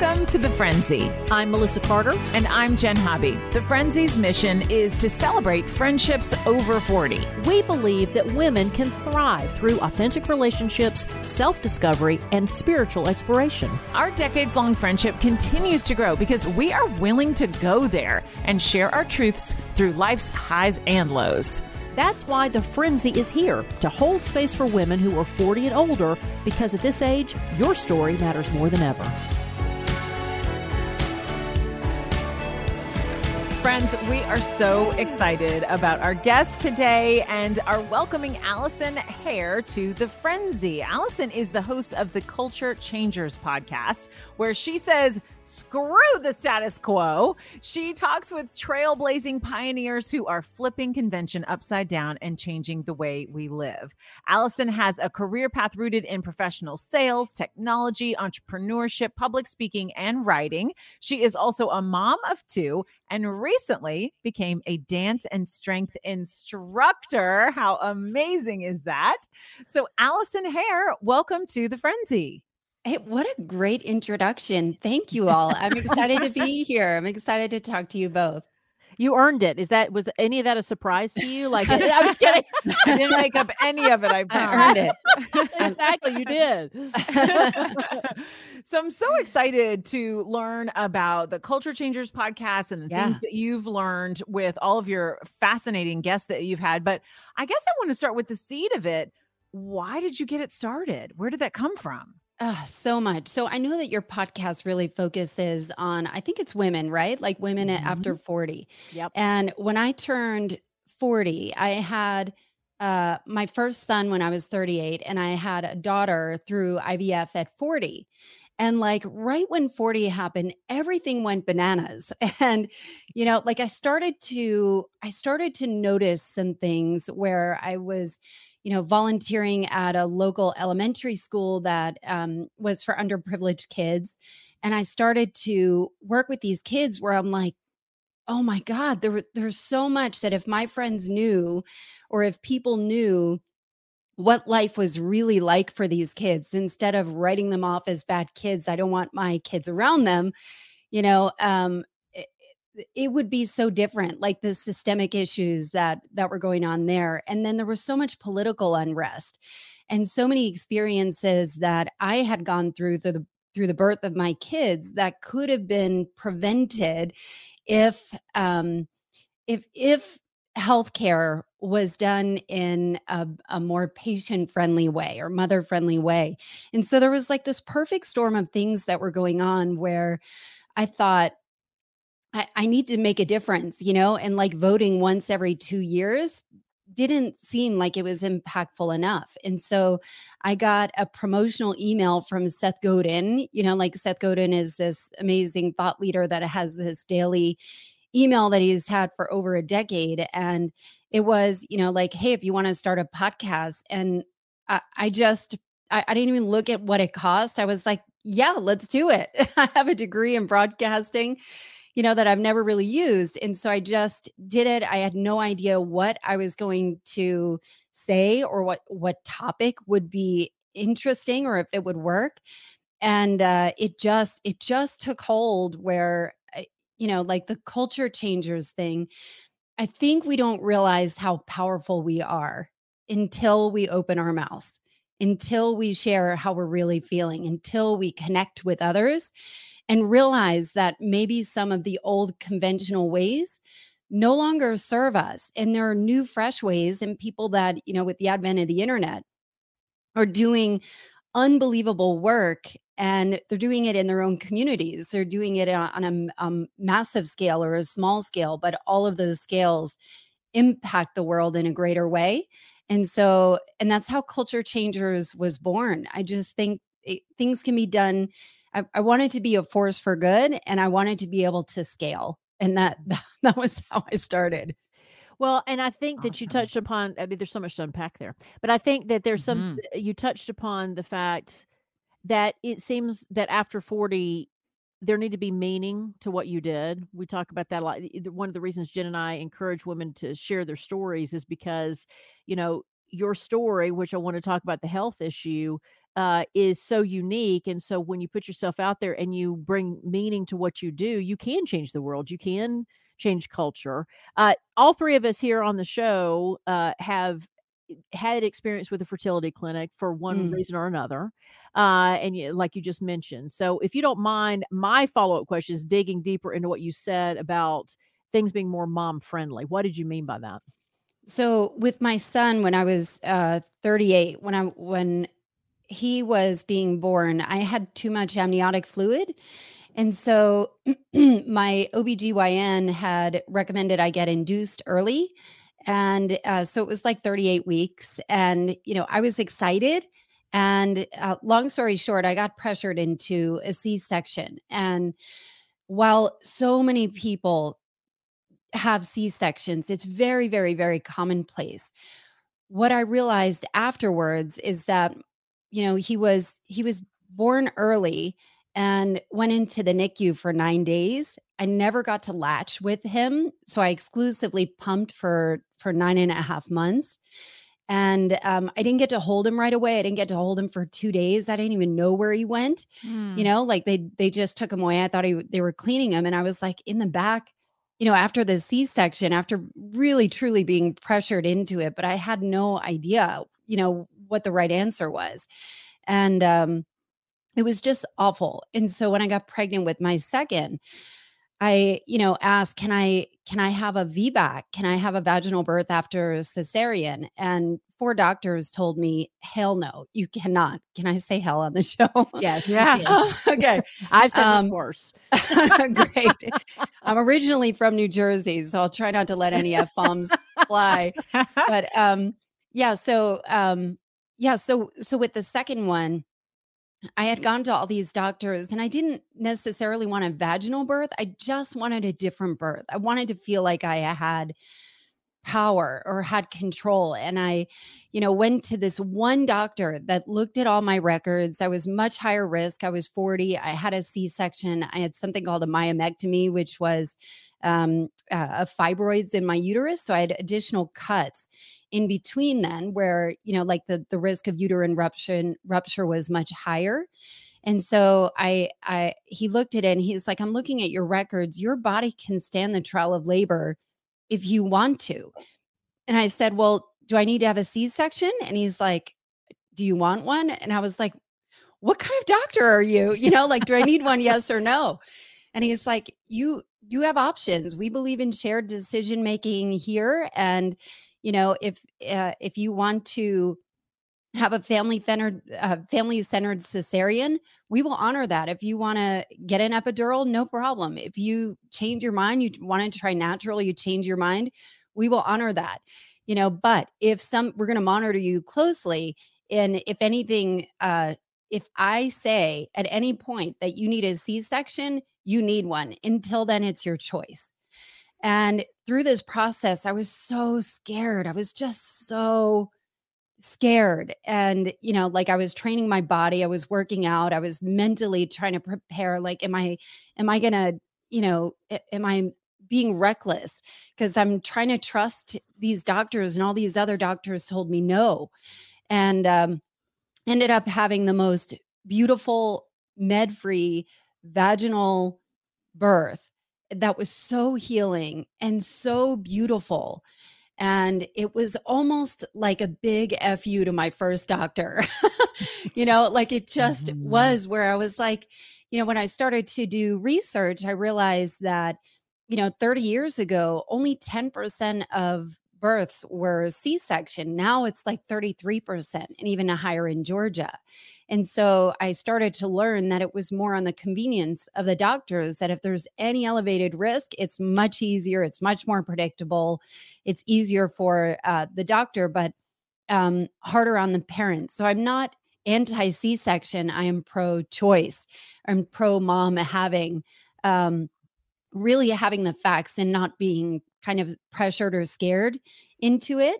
Welcome to The Frenzy. I'm Melissa Carter. And I'm Jenn Hobby. The Frenzy's mission is to celebrate friendships over 40. We believe that women can thrive through authentic relationships, self discovery, and spiritual exploration. Our decades long friendship continues to grow because we are willing to go there and share our truths through life's highs and lows. That's why the Frenzy is here to hold space for women who are 40 and older because at this age, your story matters more than ever. Friends, we are so excited about our guest today and are welcoming Allison Hare to the Frenzy. Allison is the host of the Culture Changers podcast, where she says, Screw the status quo. She talks with trailblazing pioneers who are flipping convention upside down and changing the way we live. Allison has a career path rooted in professional sales, technology, entrepreneurship, public speaking, and writing. She is also a mom of two and recently became a dance and strength instructor. How amazing is that? So, Allison Hare, welcome to the Frenzy. Hey, what a great introduction. Thank you all. I'm excited to be here. I'm excited to talk to you both. You earned it. Is that was any of that a surprise to you? Like I was kidding. I didn't make up any of it. I, I earned it. exactly, you did. so I'm so excited to learn about the Culture Changers podcast and the yeah. things that you've learned with all of your fascinating guests that you've had. But I guess I want to start with the seed of it. Why did you get it started? Where did that come from? Uh, so much. So I know that your podcast really focuses on, I think it's women, right? Like women mm-hmm. after 40. Yep. And when I turned 40, I had uh, my first son when I was 38, and I had a daughter through IVF at 40. And like right when 40 happened, everything went bananas. And, you know, like I started to, I started to notice some things where I was, you know, volunteering at a local elementary school that um, was for underprivileged kids. And I started to work with these kids where I'm like, oh my God, there, there's so much that if my friends knew or if people knew what life was really like for these kids, instead of writing them off as bad kids, I don't want my kids around them, you know, um, it would be so different like the systemic issues that that were going on there and then there was so much political unrest and so many experiences that i had gone through through the through the birth of my kids that could have been prevented if um if if healthcare was done in a, a more patient friendly way or mother friendly way. And so there was like this perfect storm of things that were going on where i thought I, I need to make a difference, you know, and like voting once every two years didn't seem like it was impactful enough. And so I got a promotional email from Seth Godin. You know, like Seth Godin is this amazing thought leader that has this daily email that he's had for over a decade. And it was, you know, like, hey, if you want to start a podcast. And I, I just, I, I didn't even look at what it cost. I was like, yeah, let's do it. I have a degree in broadcasting you know, that I've never really used. And so I just did it. I had no idea what I was going to say or what what topic would be interesting or if it would work. And uh, it just it just took hold where you know, like the culture changers thing. I think we don't realize how powerful we are until we open our mouths, until we share how we're really feeling, until we connect with others and realize that maybe some of the old conventional ways no longer serve us and there are new fresh ways and people that you know with the advent of the internet are doing unbelievable work and they're doing it in their own communities. They're doing it on a massive scale or a small scale but all of those scales impact the world in a greater way and so and that's how culture changers was born. I just think it, things can be done I, I wanted to be a force for good and I wanted to be able to scale. And that that was how I started. Well, and I think awesome. that you touched upon, I mean, there's so much to unpack there, but I think that there's mm-hmm. some, you touched upon the fact that it seems that after 40, there need to be meaning to what you did. We talk about that a lot. One of the reasons Jenn and I encourage women to share their stories is because, you know, your story, which I want to talk about the health issue, uh, is so unique. And so when you put yourself out there and you bring meaning to what you do, you can change the world. You can change culture. Uh, all three of us here on the show uh, have had experience with a fertility clinic for one mm. reason or another. Uh, and you, like you just mentioned. So if you don't mind, my follow up question is digging deeper into what you said about things being more mom friendly. What did you mean by that? So with my son, when I was uh, 38, when I when he was being born, I had too much amniotic fluid. And so my OBGYN had recommended I get induced early. And uh, so it was like 38 weeks. And, you know, I was excited. And uh, long story short, I got pressured into a C section. And while so many people have C sections, it's very, very, very commonplace. What I realized afterwards is that you know, he was he was born early and went into the NICU for nine days. I never got to latch with him, so I exclusively pumped for for nine and a half months. And um, I didn't get to hold him right away. I didn't get to hold him for two days. I didn't even know where he went. Mm. You know, like they they just took him away. I thought he, they were cleaning him, and I was like in the back. You know, after the C section, after really truly being pressured into it, but I had no idea. You know, what the right answer was. And um, it was just awful. And so when I got pregnant with my second, I, you know, asked, can I, can I have a VBAC? Can I have a vaginal birth after cesarean? And four doctors told me, hell no, you cannot. Can I say hell on the show? Yes. Yeah. Yes. okay. I've said um, worse. great. I'm originally from New Jersey, so I'll try not to let any F bombs fly. But um, yeah, so um, yeah, so so with the second one, I had gone to all these doctors and I didn't necessarily want a vaginal birth. I just wanted a different birth. I wanted to feel like I had power or had control and I you know went to this one doctor that looked at all my records. I was much higher risk. I was 40. I had a C-section. I had something called a myomectomy which was um, uh, fibroids in my uterus so I had additional cuts in between then where you know like the the risk of uterine rupture rupture was much higher. And so i i he looked at it and he's like i'm looking at your records. Your body can stand the trial of labor if you want to. And i said well do i need to have a c-section? And he's like do you want one? And i was like what kind of doctor are you? You know like do i need one? Yes or no? And he's like you you have options. We believe in shared decision making here and you know if uh, if you want to have a family centered uh, family centered cesarean we will honor that. If you want to get an epidural no problem. If you change your mind you want to try natural you change your mind we will honor that. You know but if some we're going to monitor you closely and if anything uh if i say at any point that you need a c-section you need one until then it's your choice and through this process, I was so scared. I was just so scared. And, you know, like I was training my body, I was working out, I was mentally trying to prepare. Like, am I, am I going to, you know, am I being reckless? Because I'm trying to trust these doctors, and all these other doctors told me no. And um, ended up having the most beautiful, med free vaginal birth that was so healing and so beautiful. And it was almost like a big fu to my first doctor. you know, like it just mm-hmm. was where I was like, you know, when I started to do research, I realized that, you know, 30 years ago, only 10% of births were C section. Now it's like 33% and even higher in Georgia. And so I started to learn that it was more on the convenience of the doctors that if there's any elevated risk, it's much easier, it's much more predictable, it's easier for uh, the doctor, but um, harder on the parents. So I'm not anti C section, I am pro choice. I'm pro mom having. Um, really having the facts and not being kind of pressured or scared into it.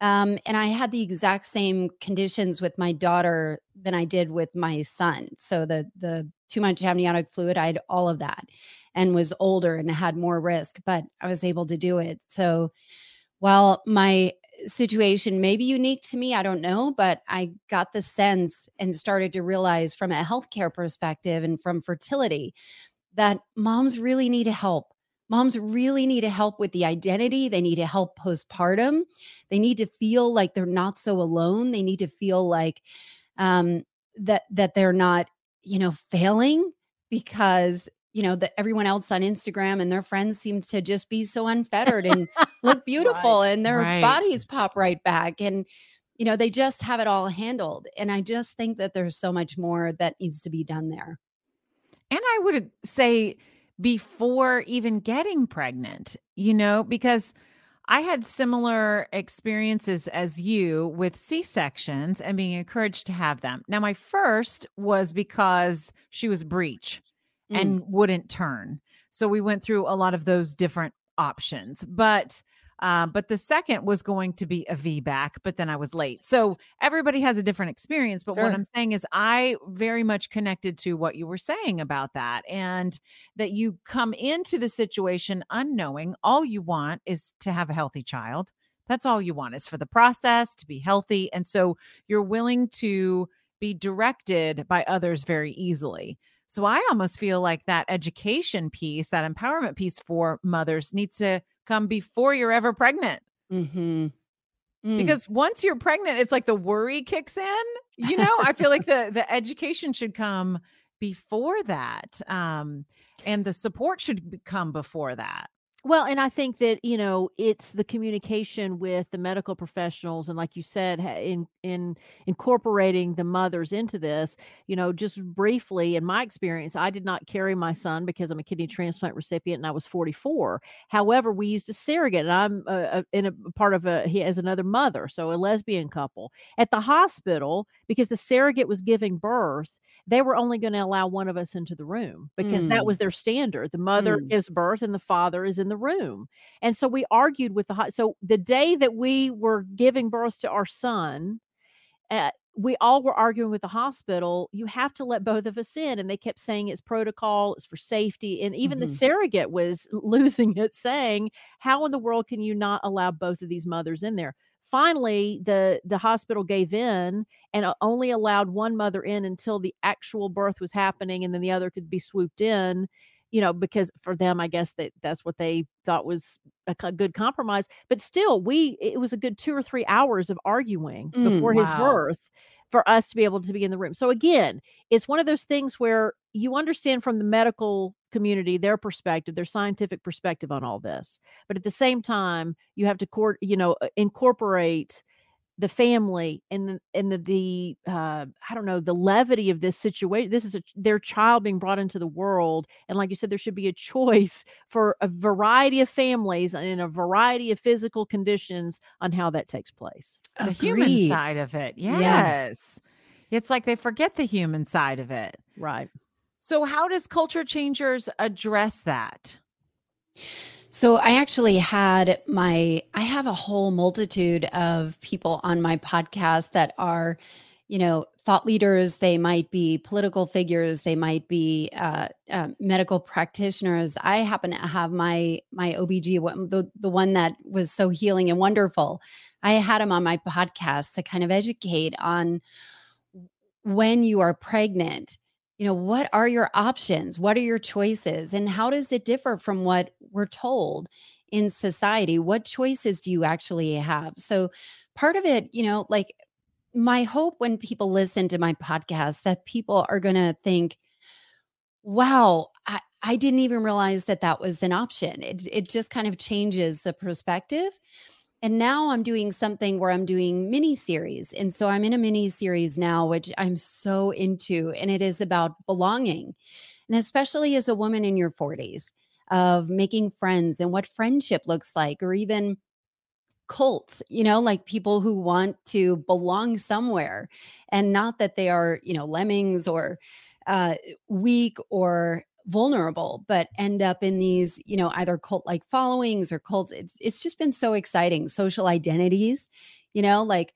Um, and I had the exact same conditions with my daughter than I did with my son. So the the too much amniotic fluid, I had all of that, and was older and had more risk, but I was able to do it. So while my situation may be unique to me. I don't know, but I got the sense and started to realize from a healthcare perspective and from fertility that moms really need help. Moms really need to help with the identity. They need to help postpartum. They need to feel like they're not so alone. They need to feel like um, that that they're not, you know, failing because you know that everyone else on Instagram and their friends seem to just be so unfettered and look beautiful right, and their right. bodies pop right back and you know they just have it all handled and I just think that there's so much more that needs to be done there. And I would say before even getting pregnant, you know, because I had similar experiences as you with C sections and being encouraged to have them. Now, my first was because she was breech mm. and wouldn't turn. So we went through a lot of those different options. But um, but the second was going to be a VBAC, but then I was late. So everybody has a different experience. But sure. what I'm saying is, I very much connected to what you were saying about that, and that you come into the situation unknowing all you want is to have a healthy child. That's all you want is for the process to be healthy. And so you're willing to be directed by others very easily. So I almost feel like that education piece, that empowerment piece for mothers needs to come before you're ever pregnant. Mm-hmm. Mm. Because once you're pregnant, it's like the worry kicks in. You know, I feel like the the education should come before that, um, and the support should come before that. Well, and I think that you know it's the communication with the medical professionals, and like you said, in in incorporating the mothers into this. You know, just briefly, in my experience, I did not carry my son because I'm a kidney transplant recipient, and I was 44. However, we used a surrogate, and I'm uh, in a part of a he has another mother, so a lesbian couple at the hospital because the surrogate was giving birth they were only going to allow one of us into the room because mm. that was their standard. The mother mm. gives birth and the father is in the room. And so we argued with the so the day that we were giving birth to our son, uh, we all were arguing with the hospital you have to let both of us in and they kept saying it's protocol it's for safety and even mm-hmm. the surrogate was losing it saying how in the world can you not allow both of these mothers in there finally the the hospital gave in and uh, only allowed one mother in until the actual birth was happening and then the other could be swooped in you know because for them i guess that that's what they thought was a good compromise but still we it was a good two or three hours of arguing mm, before wow. his birth for us to be able to be in the room. So again, it's one of those things where you understand from the medical community their perspective, their scientific perspective on all this. But at the same time, you have to court, you know, uh, incorporate the family and the and the, the uh i don't know the levity of this situation this is a, their child being brought into the world and like you said there should be a choice for a variety of families and in a variety of physical conditions on how that takes place. The human side of it yes. yes. It's like they forget the human side of it. Right. So how does culture changers address that so I actually had my I have a whole multitude of people on my podcast that are, you know, thought leaders. They might be political figures. They might be uh, uh, medical practitioners. I happen to have my my OBG, the the one that was so healing and wonderful. I had him on my podcast to kind of educate on when you are pregnant you know what are your options? What are your choices? And how does it differ from what we're told in society? What choices do you actually have? So part of it you know like my hope when people listen to my podcast that people are going to think wow I, I didn't even realize that that was an option. It, it just kind of changes the perspective and now I'm doing something where I'm doing mini series. And so I'm in a mini series now, which I'm so into, and it is about belonging. And especially as a woman in your 40s, of making friends and what friendship looks like, or even cults, you know, like people who want to belong somewhere and not that they are, you know, lemmings or uh, weak or vulnerable but end up in these you know either cult like followings or cults it's it's just been so exciting social identities you know like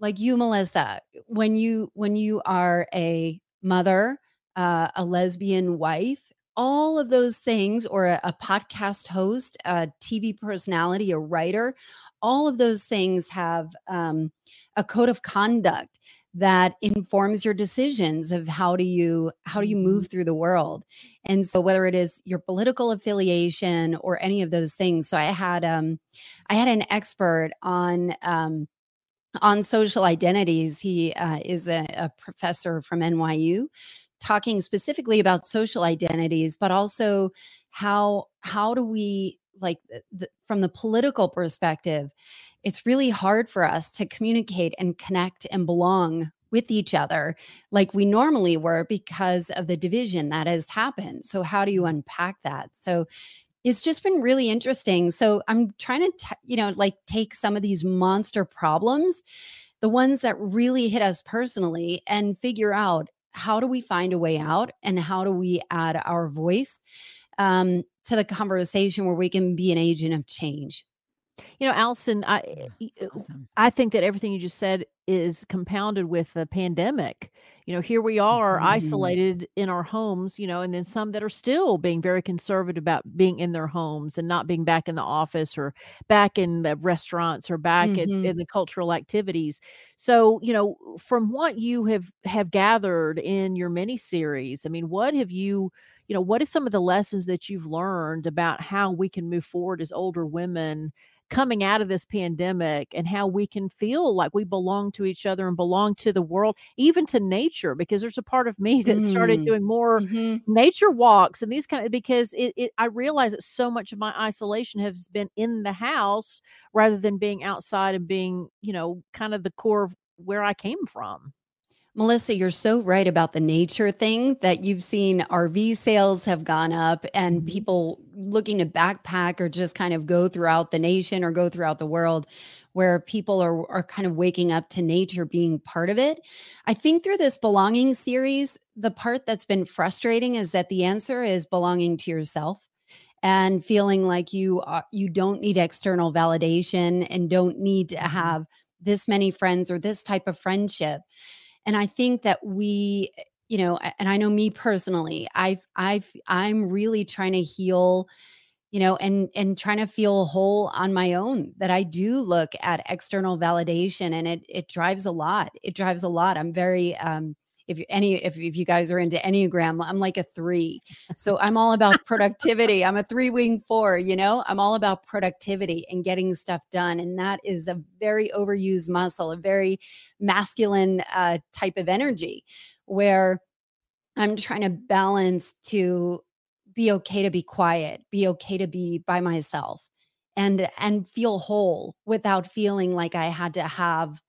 like you melissa when you when you are a mother uh, a lesbian wife all of those things, or a, a podcast host, a TV personality, a writer, all of those things have um, a code of conduct that informs your decisions of how do you how do you move mm-hmm. through the world. And so whether it is your political affiliation or any of those things. So i had um i had an expert on um on social identities. He uh, is a, a professor from nyu talking specifically about social identities but also how how do we like the, from the political perspective it's really hard for us to communicate and connect and belong with each other like we normally were because of the division that has happened. So, how do you mm-hmm. unpack that? So, it's just been really interesting. So, I'm trying to, t- you know, like take some of these monster problems, the ones that really hit us personally, and figure out how do we find a way out and how do we add our voice um, to the conversation where we can be an agent of change. You know, Allison, I awesome. I think that everything you just said is compounded with the pandemic. You know, here we are mm-hmm. isolated in our homes, you know, and then some that are still being very conservative about being in their homes and not being back in the office or back in the restaurants or back mm-hmm. in, in the cultural activities. So, you know, from what you have have gathered in your mini series, I mean, what have you you know, what is some of the lessons that you've learned about how we can move forward as older women coming out of this pandemic and how we can feel like we belong to each other and belong to the world, even to nature, because there's a part of me that mm. started doing more mm-hmm. nature walks and these kind of because it, it I realize that so much of my isolation has been in the house rather than being outside and being, you know, kind of the core of where I came from. Melissa, you're so right about the nature thing that you've seen RV sales have gone up and mm-hmm. people looking to backpack or just kind of go throughout the nation or go throughout the world where people are, are kind of waking up to nature being part of it. I think through this belonging series, the part that's been frustrating is that the answer is belonging to yourself and feeling like you are, you don't need external validation and don't need to mm-hmm. have this many friends or this type of friendship and i think that we you know and i know me personally i've i've i'm really trying to heal you know and and trying to feel whole on my own that i do look at external validation and it it drives a lot it drives a lot. I'm very um if you any if, if you guys are into enneagram i'm like a three. So i'm all about productivity. I'm a three wing four you know? I'm all about productivity and getting stuff done and that is a very overused muscle a very masculine uh, type of energy where i'm trying to balance to be okay to be quiet be okay to be by myself and and feel whole without feeling like i had to have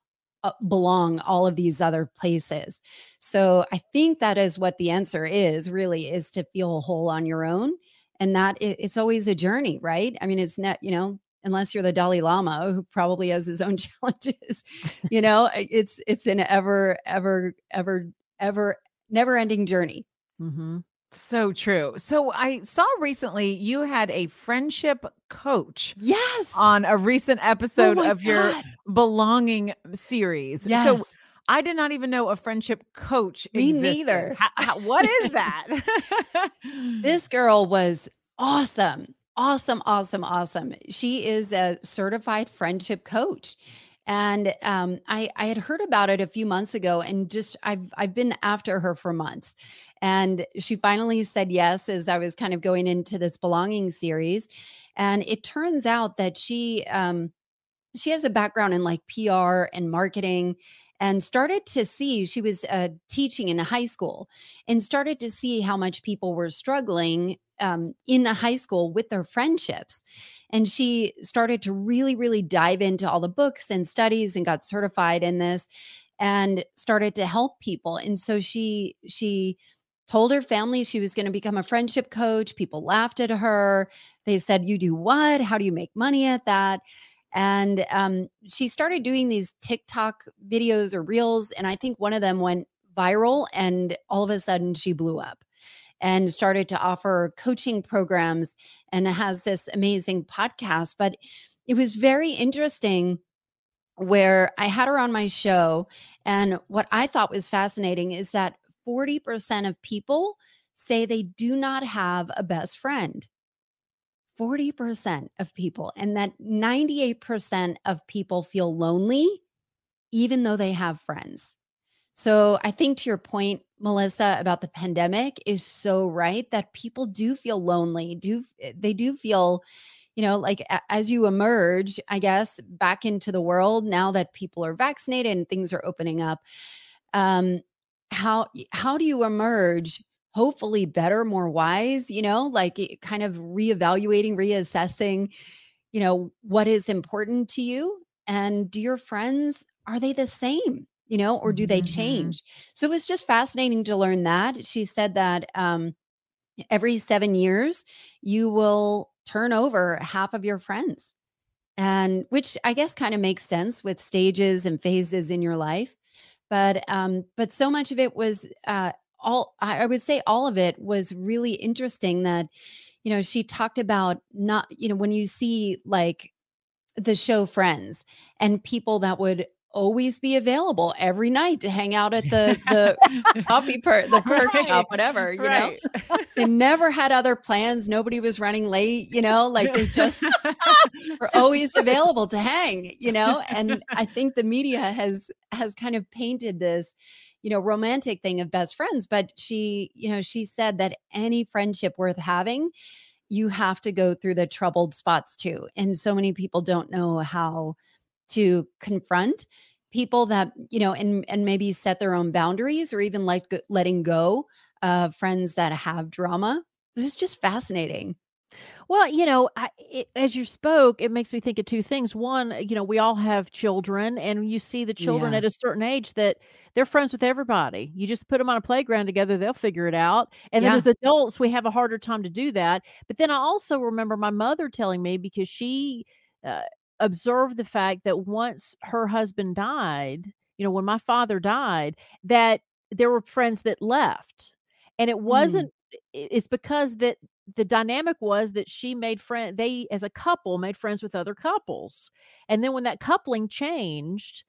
belong all of these other places. So I think that is what the answer is really is to feel whole on your own. And that it's always a journey, right? I mean, it's not, you know, unless you're the Dalai Lama who probably has his own challenges, you know, it's, it's an ever, ever, ever, ever, never ending journey. Mm-hmm. So true. So I saw recently you had a friendship coach. Yes. On a recent oh episode oh of God. your belonging series. Yes. So I did not even know a friendship coach. Me existed. neither. How, how, what is that? this girl was awesome. Awesome, awesome, awesome. She is a certified friendship coach and um, I, I had heard about it a few months ago and just I've, I've been after her for months. And she finally said yes as i was kind of going into this belonging series. And it turns out that she um, she has a background in like pr and marketing and started to see she was uh, teaching in a high school and started to see how much people were struggling um, in high school with their friendships. And she started to really really dive into all the books and studies and got certified in this and started to help people. And so she she told her family she was going to become a friendship coach. People laughed at her. They said you do what? How do you make money at that and um, she started doing these tiktok videos or reels and i think one of them went viral and all of a sudden she blew up and started to offer coaching programs and has this amazing podcast. But it was very interesting where I had her on my show. And what I thought was fascinating is that 40% of people say they do not have a best friend. 40% of people, and that 98% of people feel lonely even though they have friends. So I think to your point, Melissa, about the pandemic is so right that people do feel lonely. Do eh, they do feel, you know, like as you emerge, I guess, back into the world now that people are vaccinated and things are opening up. Um, how how do you emerge hopefully better, more wise, you know, like kind of reevaluating, reassessing, you know, what is important to you? And do your friends, are they the same? You know, or do they mm-hmm. change? So it was just fascinating to learn that. She said that um, every seven years, you will turn over half of your friends. And which I guess kind of makes sense with stages and phases in your life but um but so much of it was uh all I would say all of it was really interesting that you know she talked about not you know when you see like the show friends and people that would always be available every night to hang out at the the coffee per the perk right. shop whatever you right. know they never had other plans nobody was running late you know like they just were always available to hang you know and i think the media has has kind of painted this you know, romantic thing of best friends. But she, you know, she said that any friendship worth having, you have to go through the troubled spots too. And so many people don't know how to confront people that, you know, and and maybe set their own boundaries or even like letting go of friends that have drama. This is just fascinating. Well, you know, I, it, as you spoke, it makes me think of two things. One, you know, we all have children, and you see the children Yeah. at a certain age that they're friends with everybody. You just put them on a playground together, they'll figure it out. And then as adults, we have a harder time to do that. But then I also remember my mother telling me because she uh, observed the fact that once her husband died, you know, when my father died, that there were friends that left. And it Mm. wasn't, it's because that the dynamic was that she made friend they as a couple made friends with other couples and then when that coupling changed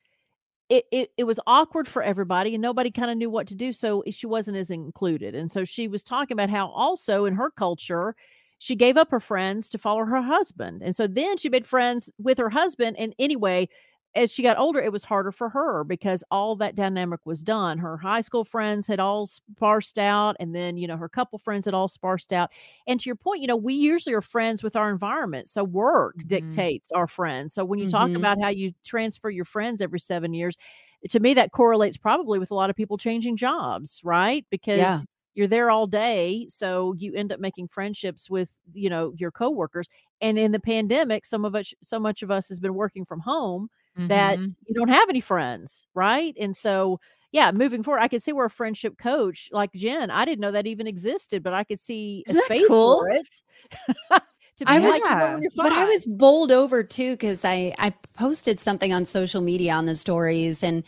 it, it it was awkward for everybody and nobody kind of knew what to do so she wasn't as included and so she was talking about how also in her culture she gave up her friends to follow her husband and so then she made friends with her husband and anyway as she got older, it was harder for her because all that dynamic was done. Her high school friends had all sparsed out, and then, you know, her couple friends had all sparsed out. And to your point, you know, we usually are friends with our environment. So work mm-hmm. dictates our friends. So when you mm-hmm. talk about how you transfer your friends every seven years, to me, that correlates probably with a lot of people changing jobs, right? Because yeah you're there all day so you end up making friendships with you know your coworkers and in the pandemic some of us so much of us has been working from home mm-hmm. that you don't have any friends, right? And so, yeah, moving forward, I could see where a friendship coach like Jenn, I didn't know that even existed, but I could see Isn't a space cool? for it. I was, yeah. but I was bowled over too because I I posted something on social media on the stories and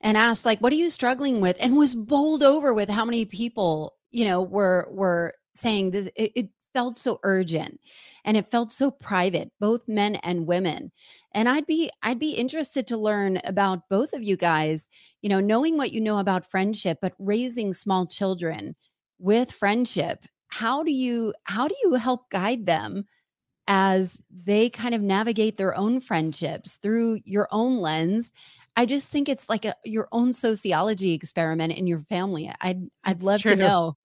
and asked like, "What are you struggling with?" and was bowled over with how many people you know were were saying this. It, it felt so urgent and it felt so private both men and women. And i'd be i'd be interested to learn about both of you guys you know knowing what you know about friendship but raising small children with friendship. How do you how do you help guide them as they kind of navigate their own friendships through your own lens? I just think it's like a your own sociology experiment in your family. I'd i'd love true. to know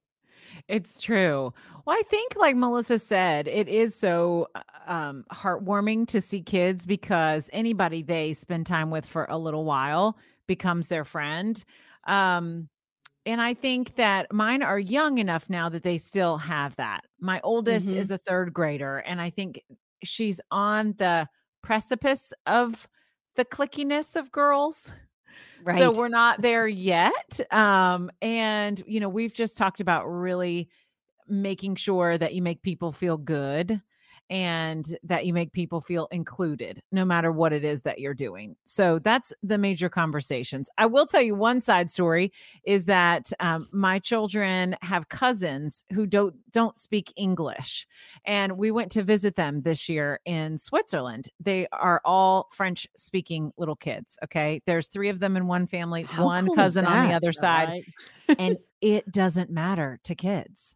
it's true. Well, I think, like Melissa said, it is so uh, um, heartwarming to see kids because anybody they spend time with for a little while becomes their friend. Um, and I think that mine are young enough now that they still have that. My oldest mm-hmm. is a third grader, and I think she's on the precipice of the clickiness of girls. Right. So we're not there yet. Um, and you know, we've just talked about really making sure that you make people feel good and that you make people feel included no matter what it is that you're doing. So that's the major conversations. I will tell you one side story is that um, my children have cousins who don't don't speak English, and we went to visit them this year in Switzerland. They are all French speaking little kids. Okay, there's three of them in one family, How one cool cousin on the other side, and it doesn't matter to kids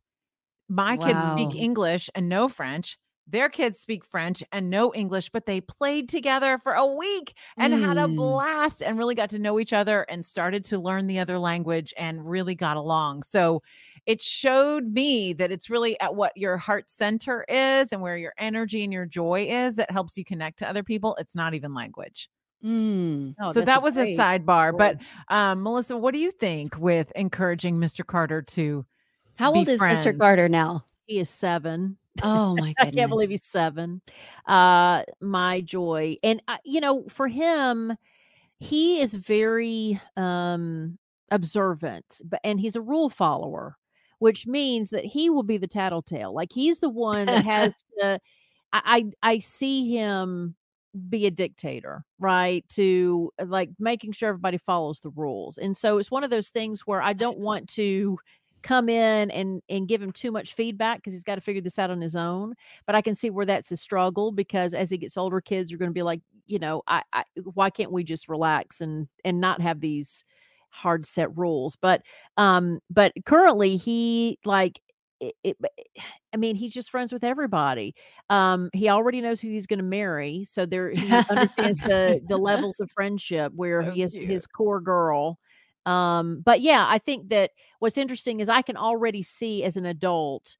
my wow. kids speak English and no French. Their kids speak French and no English, but they played together for a week and mm. had a mm. blast and really got to know each other and started to learn the other language and really got along. So it showed me that it's really at what your heart center is and where your energy and your joy is that helps you connect to other people. It's not even language. Mm. Oh, so that was a sidebar. But um, Melissa, what do you think with encouraging Mr. Carter to? How old is friends? Mr. Carter now? He is seven. Oh my goodness. I can't believe he's seven. Uh, my joy. And, uh, you know, for him, he is very um observant, but and he's a rule follower, which means that he will be the tattletale. Like he's the one that has to I, I I see him be a dictator, right? To uh, like making sure everybody follows the rules. And so it's one of those things where I don't want to come in and and give him too much feedback because he's got to figure this out on his own. But I can see where that's a struggle because as he gets older, kids are going to be like, you know, I, I why can't we just relax and and not have these hard set rules? But um, but currently he like it, it, I mean, he's just friends with everybody. Um, he already knows who he's going to marry, so there he understands the the levels of friendship where oh, he is his core girl. Um, but yeah, I think that what's interesting is I can already see as an adult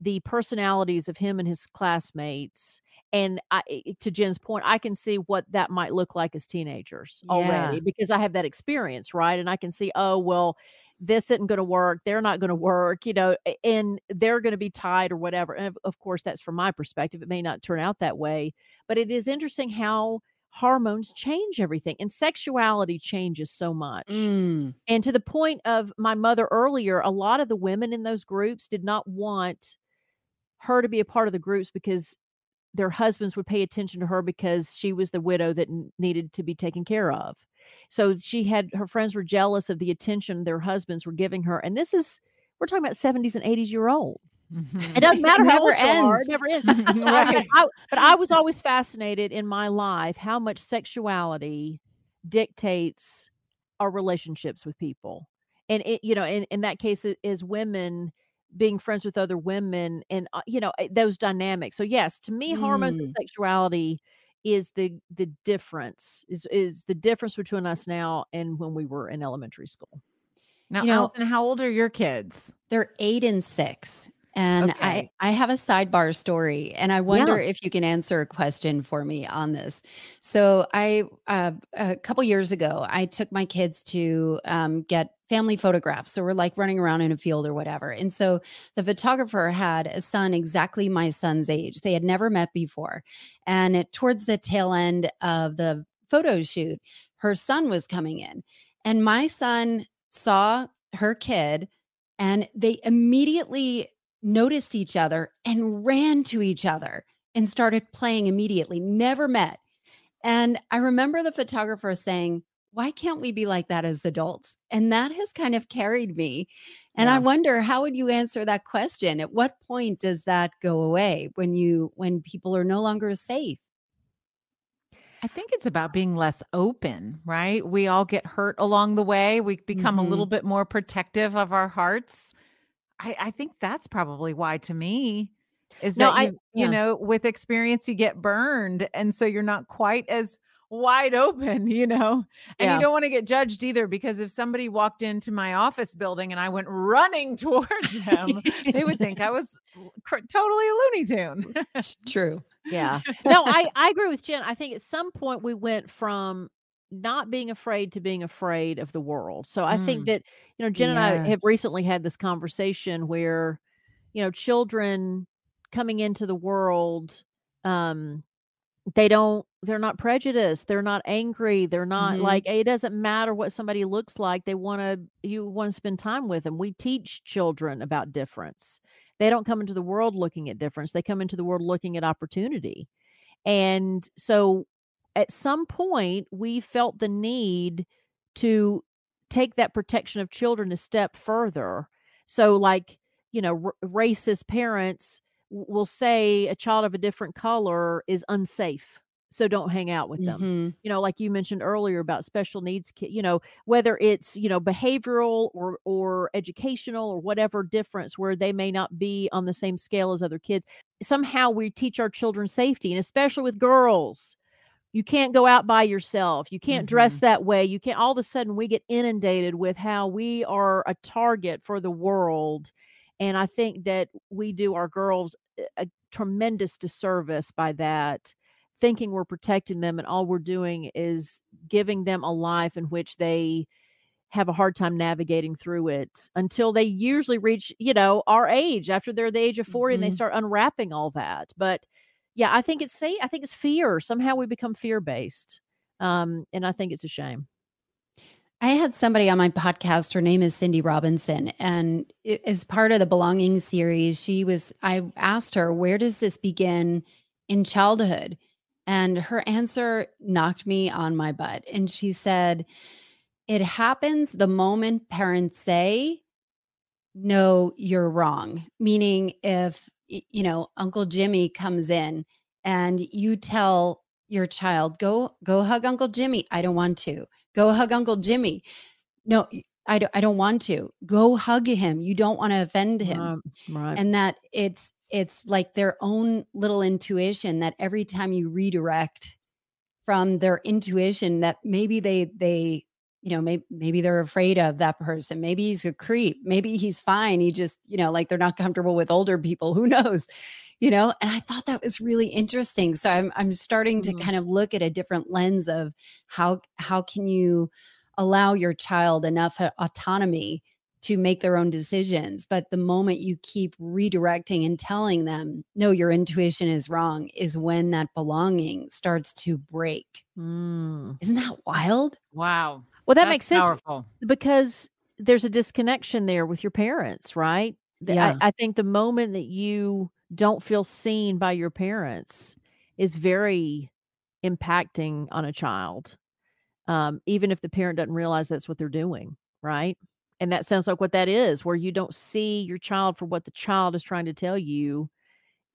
the personalities of him and his classmates. And I, to Jenn's point, I can see what that might look like as teenagers yeah. already because I have that experience, right? And I can see, oh, well, this isn't going to work. They're not going to work, you know, and they're going to be tied or whatever. And of course, that's from my perspective. It may not turn out that way, but it is interesting how hormones change everything and sexuality changes so much. Mm. And to the point of my mother earlier, a lot of the women in those groups did not want her to be a part of the groups because their husbands would pay attention to her because she was the widow that needed to be taken care of. So she had her friends were jealous of the attention their husbands were giving her. And this is we're talking about 70s and 80s year old. It doesn't matter it how old ends. you are, it never ends. right. I, but I was always fascinated in my life how much sexuality dictates our relationships with people. And it, you know, in, in that case, is women being friends with other women and uh, you know those dynamics. So yes, to me, mm. hormones and mm. sexuality is the the difference is is the difference between us now and when we were in elementary school. Now, you know, Allison, how old are your kids? They're eight and six. And okay. I, I have a sidebar story, and I wonder yeah. if you can answer a question for me on this. So, I uh, a couple years ago, I took my kids to um, get family photographs. So we're like running around in a field or whatever. And so the photographer had a son exactly my son's age. They had never met before. And it, towards the tail end of the photo shoot, her son was coming in. And my son saw her kid and they immediately noticed each other and ran to each other and started playing immediately, never met. And I remember the photographer saying, Why can't we be like that as adults? And that has kind of carried me. And yeah. I wonder how would you answer that question? At what point does that go away when you when people are no longer safe? I think it's about being less open, right? We all get hurt along the way. We become mm-hmm. a little bit more protective of our hearts. I, I think that's probably why to me is no, that you, I, yeah. you know, with experience you get burned. And so you're not quite as wide open, you know, and yeah. you don't want to get judged either because if somebody walked into my office building and I went running towards them, they would think I was cr- totally a Looney Tune. True. Yeah. No, I, I agree with Jenn. I think at some point we went from not being afraid to being afraid of the world. So I mm. think that, you know, Jenn yes. and I have recently had this conversation where, you know, children coming into the world, um, they don't, they're not prejudiced. They're not angry. They're not mm-hmm. like, it doesn't matter what somebody looks like. They want to, you want to spend time with them. We teach children about difference. They don't come into the world looking at difference. They come into the world looking at opportunity. And so at some point we felt the need to take that protection of children a step further. So like you know r- racist parents will say a child of a different color is unsafe so don't hang out with them. Mm-hmm. you know like you mentioned earlier about special needs ki- you know whether it's you know behavioral or or educational or whatever difference where they may not be on the same scale as other kids somehow we teach our children safety and especially with girls you can't go out by yourself. You can't dress that way. You can't all of a sudden we get inundated with how we are a target for the world and i think that we do our girls a- tremendous disservice by that thinking we're protecting them and all we're doing is giving them a life in which they have a hard time navigating through it until they usually reach you know our age after they're the age of 40 and they Mhm. start unwrapping all that but yeah i think it's see, i think it's fear somehow we become fear based um and i think it's a shame I had somebody on my podcast. Her name is Cindy Robinson. And as part of the Belonging series, she was, I asked her, where does this begin in childhood? And her answer knocked me on my butt. And she said, it happens the moment parents say, no, you're wrong. Meaning, if, you know, Uncle Jimmy comes in and you tell your child, go, go hug Uncle Jimmy. I don't want to go hug Uncle Jimmy. No, I don't, I don't want to go hug him. You don't want to offend him. Um, right and that it's, it's like their own little intuition that every time you redirect from their intuition that maybe they, they, you know, maybe, maybe they're afraid of that person. Maybe he's a creep. Maybe he's fine. He just, you know, like they're not comfortable with older people. Who knows? You know, and I thought that was really interesting. So I'm I'm starting to Mhm. kind of look at a different lens of how how can you allow your child enough autonomy to make their own decisions. But the moment you keep redirecting and telling them, no, your intuition is wrong, is when that belonging starts to break. Mm. Isn't that wild? Wow. Well that That's makes sense Powerful. because there's a disconnection there with your parents, right? Yeah. I, I think the moment that you don't feel seen by your parents is very impacting on a child, um, even if the parent doesn't realize that's what they're doing, right? And that sounds like what that is, where you don't see your child for what the child is trying to tell you.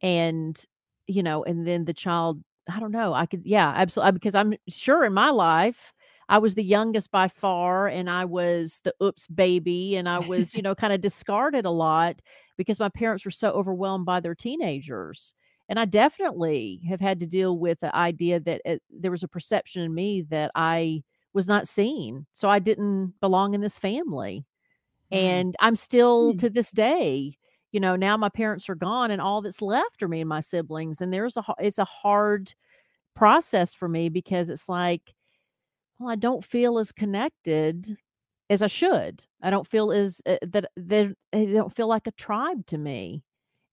And, you know, and then the child, I don't know, I could, yeah, absolutely. Because I'm sure in my life, I was the youngest by far, and I was the oops baby, and I was, you know, kind of discarded a lot because my parents were so overwhelmed by their teenagers. And I definitely have had to deal with the idea that it, there was a perception in me that I was not seen. So I didn't belong in this family. Mm. And I'm still Hmm. to this day, you know, now my parents are gone and all that's left are me and my siblings. And there's a, it's a hard process for me because it's like, well, I don't feel as connected as I should. I don't feel as uh, that they they don't feel like a tribe to me,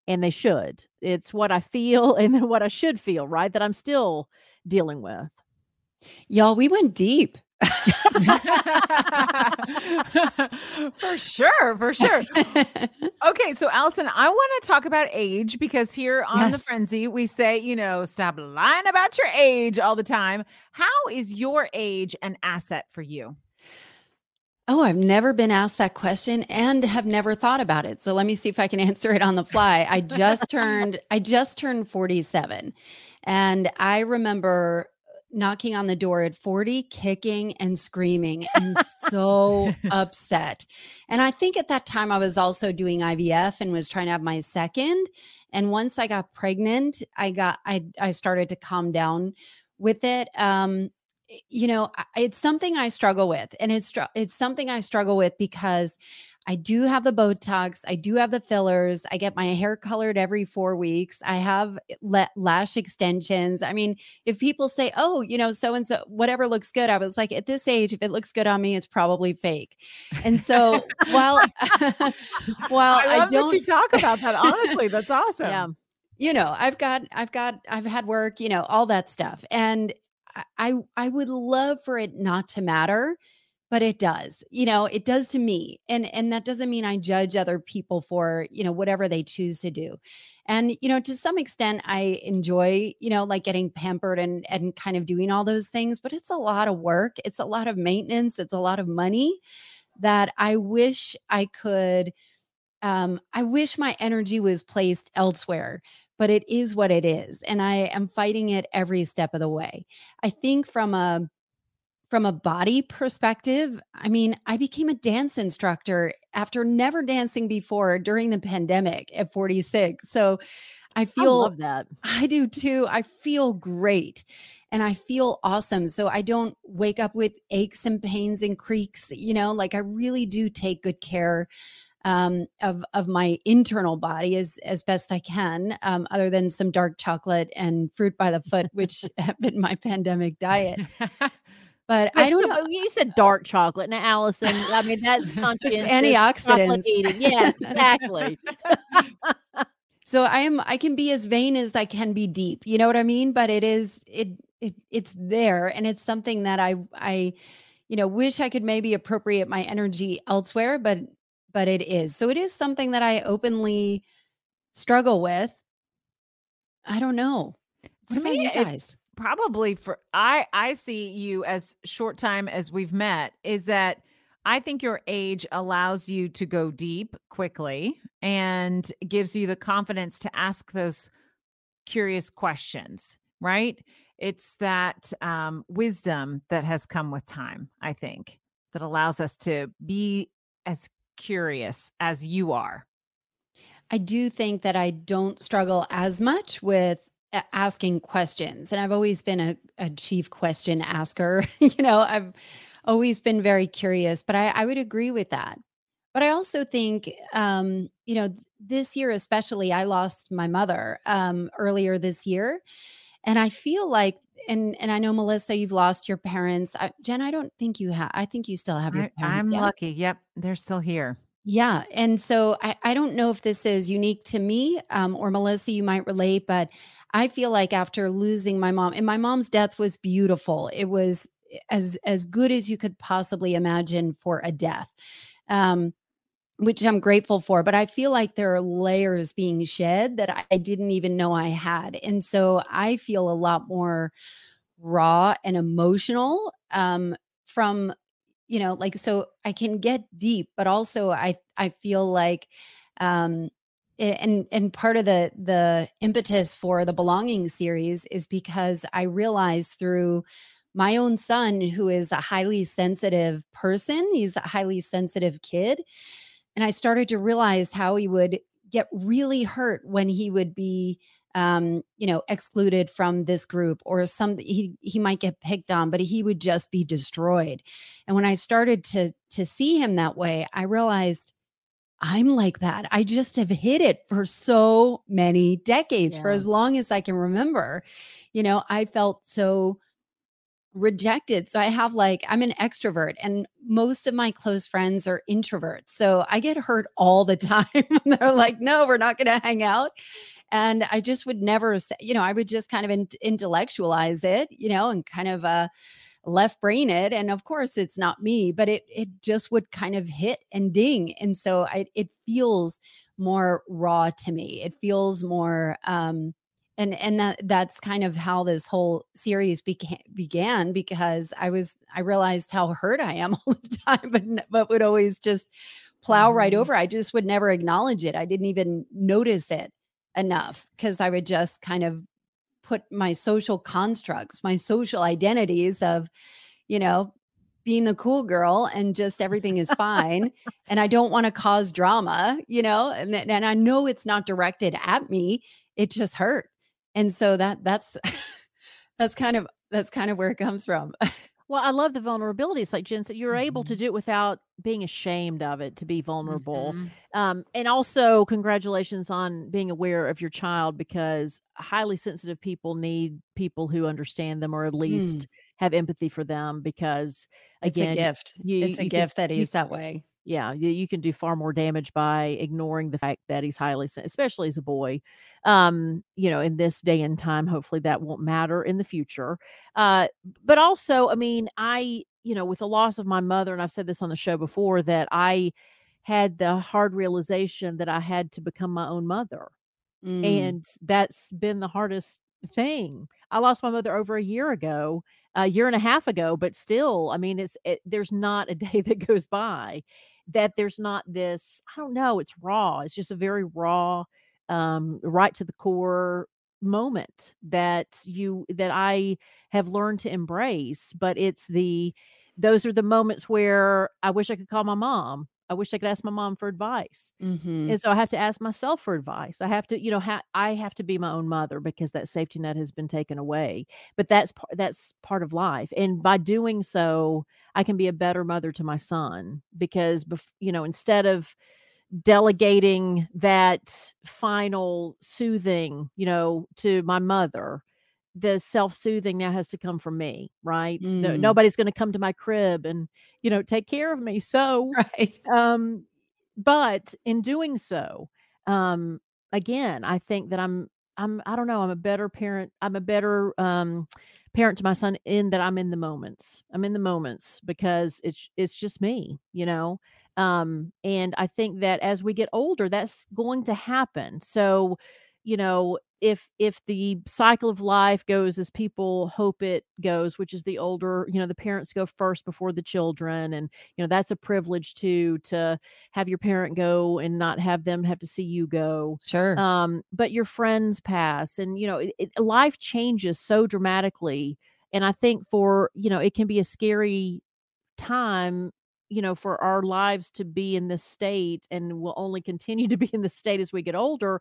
and they should. It's what I feel and then what I should feel, right? That I'm still dealing with. Y'all, we went deep. for sure, for sure. Okay, so Allison, I want to talk about age because here on the frenzy, we say, you know, stop lying about your age all the time. How is your age an asset for you? Oh, I've never been asked that question and have never thought about it. So let me see if I can answer it on the fly. I just turned I just turned 47 and I remember knocking on the door at 40 kicking and screaming and so upset. And I think at that time I was also doing IVF and was trying to have my second and once I got pregnant, I got I I started to calm down with it. Um you know it's something i struggle with and it's it's something i struggle with because i do have the botox i do have the fillers i get my hair colored every 4 weeks i have la- lash extensions i mean if people say oh you know so and so whatever looks good i was like at this age if it looks good on me it's probably fake and so while while I i, don't you talk about that. Honestly, that's awesome. Yeah. you know i've got i've got i've had work you know all that stuff and i i would love for it not to matter but it does you know it does to me and and that doesn't mean i judge other people for you know whatever they choose to do and you know to some extent i enjoy you know like getting pampered and and kind of doing all those things but it's a lot of work it's a lot of maintenance it's a lot of money that i wish i could um i wish my energy was placed elsewhere but it is what it is. And I am fighting it every step of the way. I think from a from a body perspective, I mean, I became a dance instructor after never dancing before during the pandemic at 46. So I feel I that. I do too. I feel great and I feel awesome. So I don't wake up with aches and pains and creaks, you know, like I really do take good care um, of of my internal body as as best I can, um, other than some dark chocolate and fruit by the foot, which have been my pandemic diet. But I don't know. You said dark chocolate. Now, Allison, I mean, that's conscientious. antioxidants. Yes, exactly. so I am, I can be as vain as I can be deep. You know what I mean? But it is, it, it, it's there. And it's something that I, I, you know, wish I could maybe appropriate my energy elsewhere, but, but it is. So it is something that I openly struggle with. I don't know. What to me, guys? Probably for I I see you as short time as we've met is that I think your age allows you to go deep quickly and gives you the confidence to ask those curious questions, right? It's that um, wisdom that has come with time, I think, that allows us to be as curious as you are. I do think that I don't struggle as much with asking questions. And i've always been a, a chief question asker you know i've always been very curious but I, I would agree with that. But i also think um, you know this year especially i lost my mother um, earlier this year. And i feel like and and i know melissa you've lost your parents. I, jenn i don't think you have i think you still have your parents i'm yeah? lucky. Yep they're still here yeah. And so I, I don't know if this is unique to me um, or Melissa, you might relate, but I feel like after losing my mom, and my mom's death was beautiful. It was as as good as you could possibly imagine for a death. Um, which I'm grateful for, but I feel like there are layers being shed that I didn't even know I had. And so I feel a lot more raw and emotional um, from you know like so i can get deep but also i i feel like um and and part of the the impetus for the belonging series is because i realized through my own son who is a highly sensitive person he's a highly sensitive kid and i started to realize how he would get really hurt when he would be um, you know, excluded from this group or some he he might get picked on, but he would just be destroyed. And when I started to to see him that way, I realized I'm like that. I just have hid it for so many decades, yeah. for as long as I can remember. You know, I felt so rejected. So I have like, I'm an extrovert, and most of my close friends are introverts. So I get hurt all the time. They're like, no, we're not going to hang out. And I just would never say, you know, I would just kind of in- intellectualize it, you know, and kind of uh, left brain it. And of course, it's not me, but it it just would kind of hit and ding. And so I, it feels more raw to me. It feels more um, and and that that's kind of how this whole series began began because I was I realized how hurt I am all the time, but but would always just plow mm-hmm. right over. I just would never acknowledge it. I didn't even notice it enough because I would just kind of put my social constructs, my social identities of, you know, being the cool girl and just everything is fine. and I don't want to cause drama, you know, and, and I know it's not directed at me. It just hurt. And so that that's that's kind of that's kind of where it comes from. Well, I love the vulnerability. It's like Jenn said, you're able to Mhm. do it without being ashamed of it to be vulnerable. Mhm. Um, and also, congratulations on being aware of your child because highly sensitive people need people who understand them or at least Mm. have empathy for them because, It's a gift. you It's a you can gift that he's that way. Yeah, you, you can do far more damage by ignoring the fact that he's highly, especially as a boy. Um, you know, in this day and time, hopefully that won't matter in the future. Uh, but also, I mean, I, you know, with the loss of my mother, and I've said this on the show before, that I had the hard realization that I had to become my own mother. Mm. And that's been the hardest thing. I lost my mother over a year ago, a year and a half ago, but still, I mean, it's it, there's not a day that goes by that there's not this. I don't know. It's raw. It's just a very raw um, right to the core moment that you that I have learned to embrace. But it's the those are the moments where I wish I could call my mom. I wish I could ask my mom for advice. Mm-hmm. And so I have to ask myself for advice. I have to, you know, ha- I have to be my own mother because that safety net has been taken away. But that's part that's part of life. And by doing so, I can be a better mother to my son because bef- you know, instead of delegating that final soothing, you know, to my mother, the self-soothing now has to come from me, right? Mm. nobody's going to come to my crib and, you know, take care of me. So, Right. um but in doing so um again i think that i'm i'm i don't know i'm a better parent i'm a better um parent to my son in that i'm in the moments i'm in the moments because it's it's just me you know um and i think that as we get older that's going to happen so you know if if the cycle of life goes as people hope it goes which is the older you know the parents go first before the children and you know that's a privilege too to have your parent go and not have them have to see you go Sure. um but your friends pass and you know it, it, life changes so dramatically and i think for you know it can be a scary time you know for our lives to be in this state and will only continue to be in this state as we get older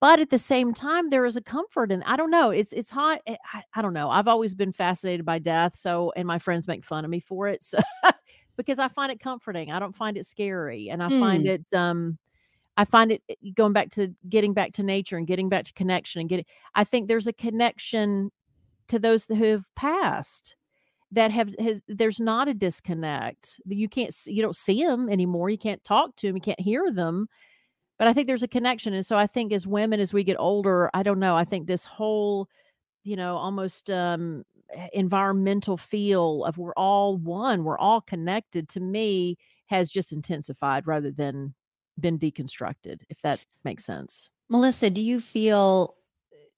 but at the same time there is a comfort and i don't know it's it's hot I, I don't know i've always been fascinated by death so and my friends make fun of me for it so because i find it comforting i don't find it scary and i find Hmm. it um i find it it- going back to getting back to nature and getting back to connection and getting i think there's a connection to those who have passed that have has, there's not a disconnect you can't see, you don't see them anymore you can't talk to them you can't hear them but I think there's a connection. And so I think as women, as we get older, I don't know, I think this whole, you know, almost um environmental feel of we're all one, we're all connected to me has just intensified rather than been deconstructed, if that makes sense. Melissa, do you feel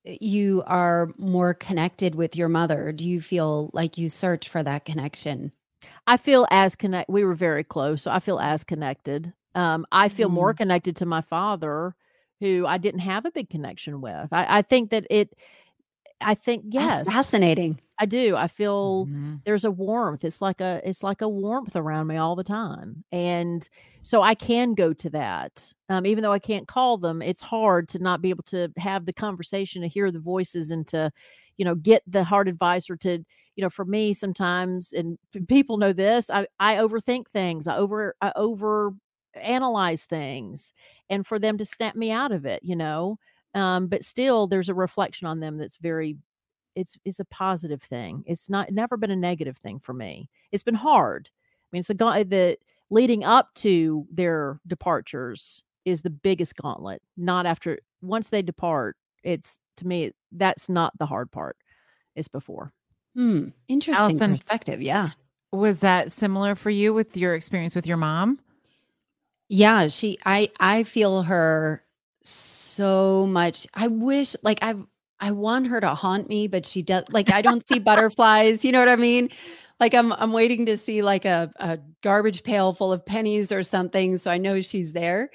uh, you are more connected with your mother? Do you feel like you search for that connection? I feel as connect we were very close, so I feel as connected. Um, I feel more Mm. connected to my father, who I didn't have a big connection with. I, I think that it I think yes. That's fascinating. I do. I feel Mhm. there's a warmth. It's like a it's like a warmth around me all the time. And so I can go to that. Um, even though I can't call them, it's hard to not be able to have the conversation, to hear the voices and to, you know, get the hard advice or to, you know, for me sometimes, and people know this, I, I overthink things. I over I over analyze things and for them to snap me out of it, you know. Um, but still there's a reflection on them that's very it's it's a positive thing. It's not never been a negative thing for me. It's been hard. I mean, it's a gaunt the leading up to their departures is the biggest gauntlet. Not after once they depart, it's to me that's not the hard part. It's before. Hmm. Interesting Allison, perspective. Yeah. Was that similar for you with your experience with your mom? Yeah, she I I feel her so much. I wish like I I want her to haunt me, but she does like I don't see butterflies, you know what I mean? Like I'm I'm waiting to see like a a garbage pail full of pennies or something so I know she's there.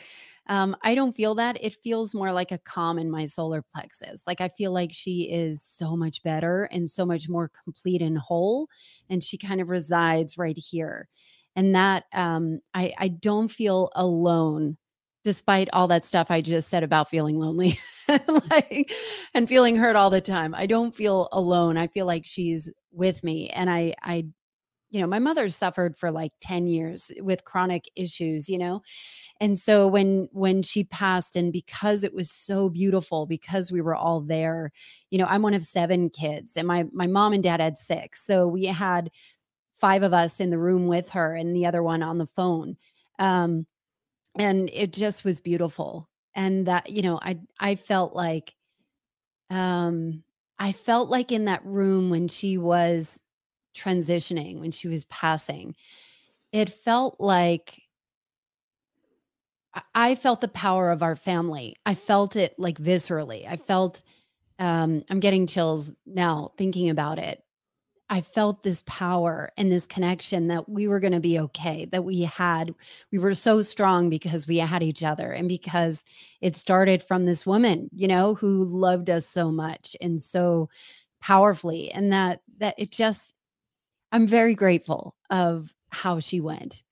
Um I don't feel that. It feels more like a calm in my solar plexus. Like I feel like she is so much better and so much more complete and whole and she kind of resides right here and that um i i don't feel alone despite all that stuff i just said about feeling lonely like and feeling hurt all the time. I don't feel alone. I feel like she's with me and i i you know my mother suffered for like 10 years with chronic issues you know? And so when when she passed and because it was so beautiful because we were all there you know i'm one of seven kids and my my mom and dad had six so we had five of us in the room with her and the other one on the phone um and it just was beautiful and that you know i i felt like um i felt like in that room when she was transitioning when she was passing it felt like I- felt the power of our family. I felt it like viscerally. I felt um I'm getting chills now thinking about it. I felt this power and this connection that we were going to be okay, that we had, we were so strong because we had each other and because it started from this woman, you know, who loved us so much and so powerfully. And that, that it just, I'm very grateful of how she went.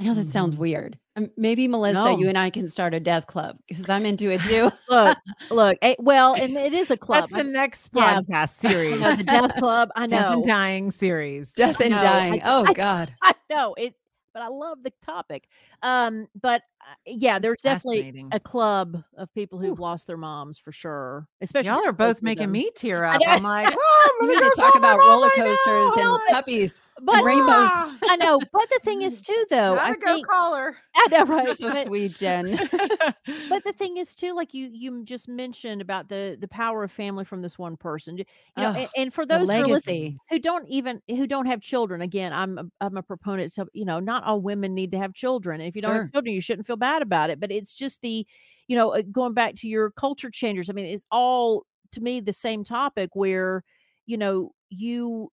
I know that mm-hmm. sounds weird. Um, maybe Melissa, no. you and I can start a death club because I'm into it too. look, look. It, well, and it is a club. That's the next podcast yeah. series. know, the death club. I know. Death and dying series. Death and dying. I, oh I, God. I know it but I love the topic. Um, but yeah, there's definitely a club of people who've Ooh. lost their moms for sure. Especially y'all are both making me tear up. I'm like, oh, we need to talk about roller coasters and puppies but and rainbows. Ah. I know. But the thing is too, though, I go think, call her. I know, right? You're so but, sweet, Jenn. but the thing is too, like you you just mentioned about the the power of family from this one person. You know, oh, and, and, for those who, who don't even who don't have children, again, I'm a, I'm a proponent. So you know, not all women need to have children. And if you don't sure. have children, you shouldn't feel bad about it. But it's just the, you know, uh, going back to your culture changers. I mean, it's all to me the same topic where, you know, you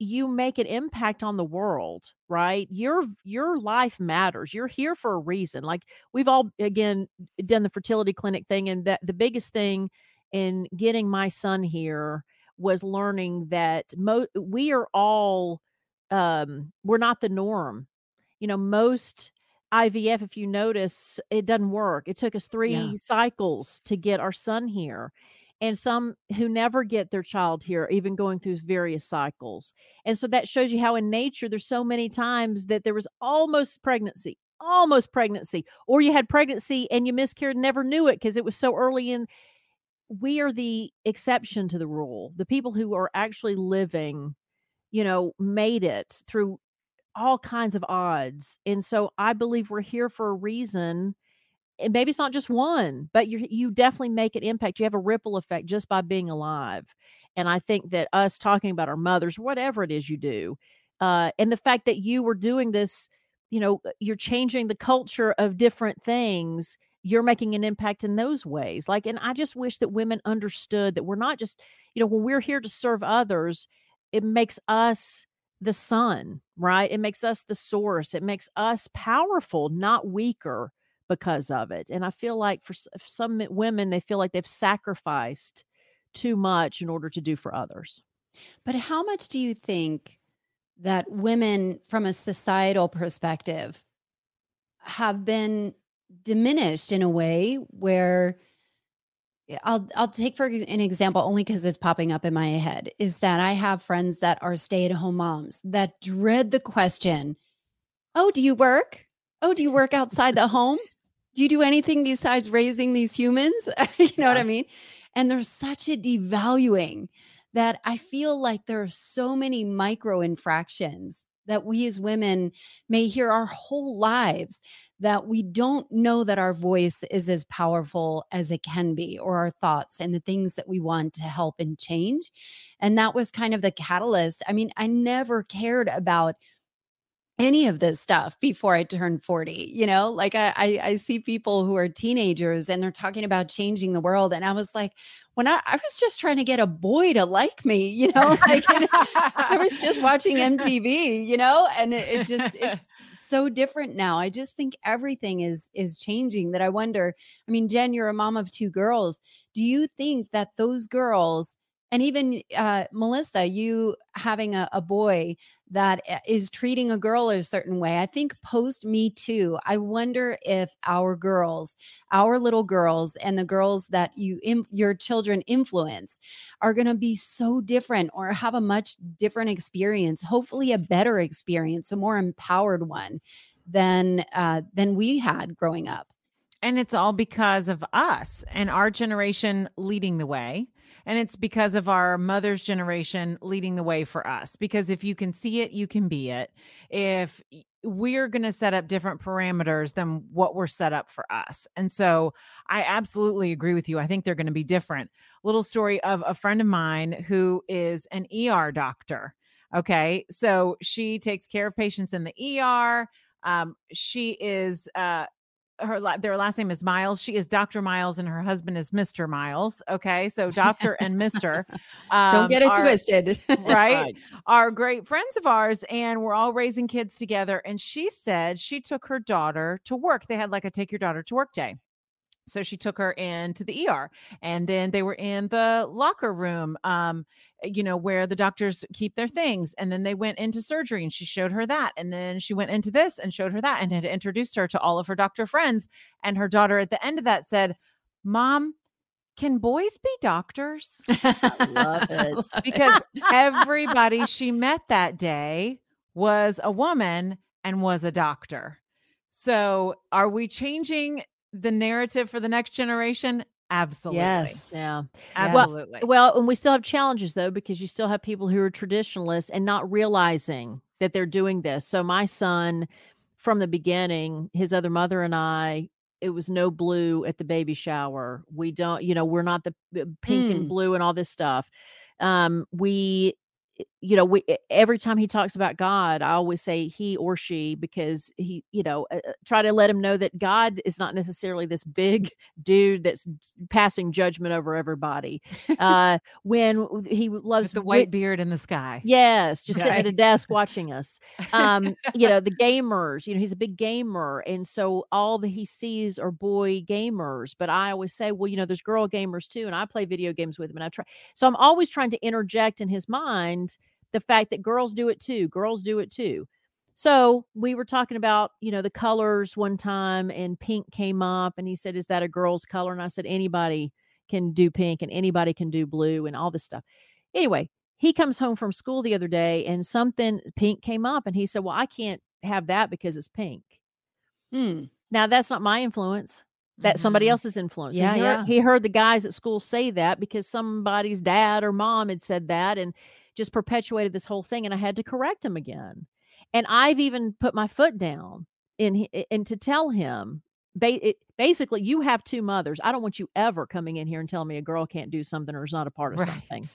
you make an impact on the world right your your life matters you're here for a reason like we've all again done the fertility clinic thing and that the biggest thing in getting my son here was learning that mo- we are all um we're not the norm you know most IVF if you notice it doesn't work it took us 3 yeah. cycles to get our son here and some who never get their child here, even going through various cycles. And so that shows you how in nature there's so many times that there was almost pregnancy, almost pregnancy, or you had pregnancy and you miscarried, never knew it because it was so early in. We are the exception to the rule. The people who are actually living, you know, made it through all kinds of odds. And so I believe we're here for a reason and maybe it's not just one, but you you definitely make an impact. You have a ripple effect just by being alive. And I think that us talking about our mothers, whatever it is you do, uh, and the fact that you were doing this, you know, uh, you're changing the culture of different things. You're making an impact in those ways. Like, and I just wish that women understood that we're not just, you know, when we're here to serve others, it makes us the sun, right? It makes us the source. It makes us powerful, not weaker because of it. And I feel like for some women, they feel like they've sacrificed too much in order to do for others. But how much do you think that women, from a societal perspective, have been diminished in a way where I'll I'll take for an example only because it's popping up in my head is that I have friends that are stay-at-home moms that dread the question, "Oh, do you work? Oh, do you work outside the home? do you do anything besides raising these humans? you know yeah. what I mean? And there's such a devaluing that I feel like there are so many micro infractions that we as women may hear our whole lives that we don't know that our voice is as powerful as it can be or our thoughts and the things that we want to help and change. And that was kind of the catalyst. I mean i never cared about any of this stuff before I turned 40. You know, like I, I, I see people who are teenagers and they're talking about changing the world. And I was like, when I, I was just trying to get a boy to like me, you know, like I was just watching MTV, you know, and it, it just it's so different now. I just think everything is is changing that I wonder. I mean, Jenn, you're a mom of two girls. Do you think that those girls and even uh, Melissa, you having a, a, boy that eh, treating a girl a certain way. I think post Me Too, I wonder if our girls, our little girls, and the girls that you your children influence are going to be so different or have a much different experience. Hopefully, a better experience, a more empowered one than uh, than we had growing up. And it's all because of us and our generation leading the way and it's because of our mother's generation leading the way for us. Because if you can see it, you can be it. If we're going to set up different parameters than what were set up for us. And so I absolutely agree with you. I think they're going to be different. Little story of a friend of mine who is an ER doctor. Okay. So she takes care of patients in the ER. Um, she is uh, her their last name is Miles. She is Dr. Miles, and her husband is Mr. Miles. Okay, so Doctor and Mister. Um, Don't get it are, twisted, right? right? Are great friends of ours, and we're all raising kids together. And she said she took her daughter to work. They had like a take your daughter to work day. So she took her into the ER and then they were in the locker room, um, you know, where the doctors keep their things. And then they went into surgery and she showed her that. And then she went into this and showed her that and had introduced her to all of her doctor friends. And her daughter at the end of that said, Mom, can boys be doctors? love it. because everybody she met that day was a woman and was a doctor. So, are we changing the narrative for the next generation? Absolutely. Yes. Yeah. Absolutely. Well, well, and we still have challenges though, because you still have people who are traditionalists and not realizing that they're doing this. So my son, from the beginning, his other mother and I, it was no blue at the baby shower. We don't, you know, we're not the pink mm. and blue and all this stuff. Um, we you know, we every time he talks about God, I always say he or she because he, you know, uh, uh, try to let him know that God is not necessarily this big dude that's passing judgment over everybody. Uh, when he loves With the white beard in the sky, yes, just okay. sitting at a desk watching us. Um, you know, the gamers. You know, he's a big gamer, and so all that he sees are boy gamers. But I always say, well, you know, there's girl gamers too, and I play video games with him, and I try. So I'm always trying to interject in his mind the fact that girls do it too. Girls do it too. So we were talking about, you know, the colors one time and pink came up and he said, Is that a girl's color? And I said, Anybody can do pink and anybody can do blue and all this stuff. Anyway, he comes home from school the other day and something pink came up and he said, Well, I can't have that because it's pink. Hmm. Now that's not my influence. That mm-hmm. somebody else's influence. Yeah, he heard, yeah. He heard the guys at school say that because somebody's dad or mom had said that. And just perpetuated this whole thing and I had to correct him again. And I've even put my foot down in and to tell him ba- basically you have two mothers. I don't want you ever coming in here and telling me a girl can't do something or is not a part of right. something.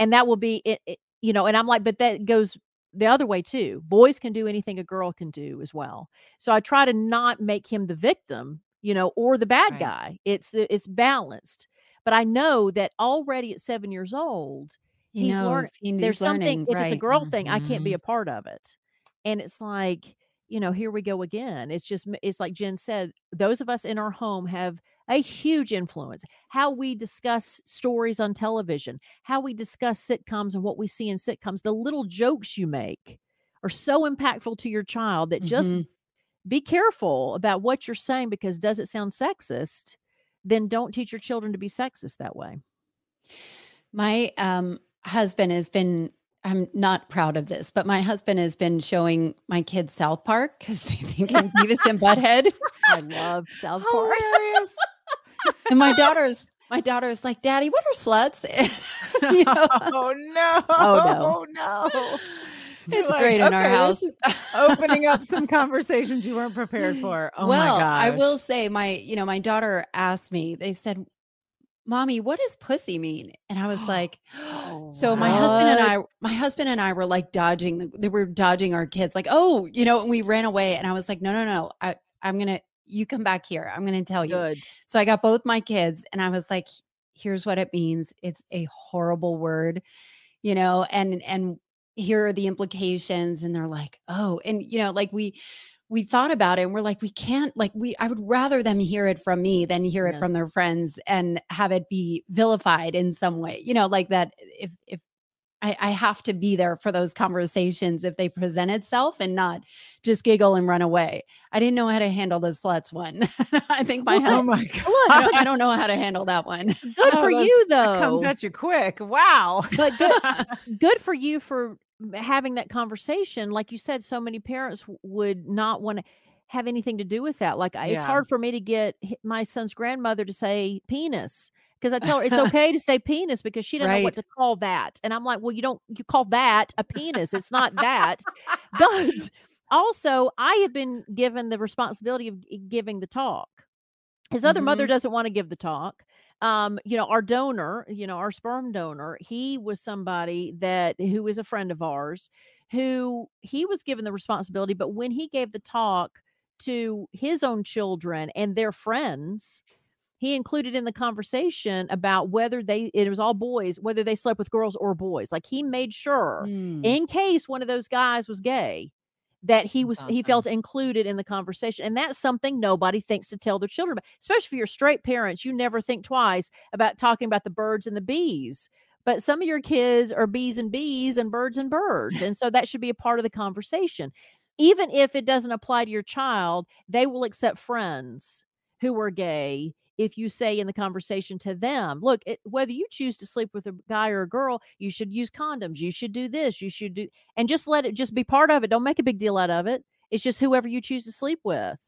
And that will be it, it, you know, and I'm like but that goes the other way too. Boys can do anything a girl can do as well. So I try to not make him the victim, you know, or the bad right. guy. It's the it's balanced. But I know that already at 7 years old, he he's knows. He there's something learning, if right. it's a girl thing, I can't be Mhm. a part of it. And it's like, you know, here we go again. It's just it's like Jenn said, those of us in our home have a huge influence. How we discuss stories on television, how we discuss sitcoms and what we see in sitcoms, the little jokes you make are so impactful to your child that just Mhm. be careful about what you're saying because does it sound sexist? Then don't teach your children to be sexist that way. My um husband has been I'm not proud of this, but my husband has been showing my kids South Park because they think I'm Beavis and Butthead. I love South Park. Hilarious. and my daughter's my daughter's like, Daddy, what are sluts? You know? Oh no. Oh, no. Oh, no. It's great in our house. opening up some conversations you weren't prepared for. Oh well, my gosh. I will say my, you know, my daughter asked me, they said, mommy what does pussy mean? And i was like Oh, so my husband and i my husband and i were like dodging the, they were dodging our kids like oh you know and we ran away and i was like no no no i i'm gonna you come back here i'm gonna tell you. Good. so i got both my kids and i was like here's what it means it's a horrible word you know and and here are the implications and they're like oh and you know like we we thought about it and we're like we can't like we i would rather them hear it from me than hear it Yes. from their friends and have it be vilified in some way you know like that if if I, I have to be there for those conversations if they present itself and not just giggle and run away. I didn't know how to handle the sluts one. I think my Oh my god. I, don't, I don't know how to handle that one. Good Oh, for you that though. comes at you quick. Wow. But good, good for you for having that conversation. Like you said, so many parents would not want to have anything to do with that. Like I- it's hard for me to get my son's grandmother to say penis because I tell her it's okay to say penis because she doesn't know what to call that. And I'm like, well, you don't you call that a penis. It's not that. But also, I have been given the responsibility of giving the talk. His other mother mm-hmm. doesn't want to give the talk. Um, you know, our donor, you know, our sperm donor, he was somebody that who is a friend of ours who he was given the responsibility, but when he gave the talk to his own children and their friends, he included in the conversation about whether they it was all boys whether they slept with girls or boys like he made sure Mm. in case one of those guys was gay that he was That's he felt included in the conversation and that's something nobody thinks to tell their children about especially if you're straight parents you never think twice about talking about the birds and the bees but some of your kids are bees and bees and birds and birds and so that should be a part of the conversation. Even if it doesn't apply to your child they will accept friends who are gay if you say in the conversation to them, look, it, whether you choose to sleep with a guy or a girl, you should use condoms. You should do this. You should do, and just let it just be part of it. Don't make a big deal out of it. It's just whoever you choose to sleep with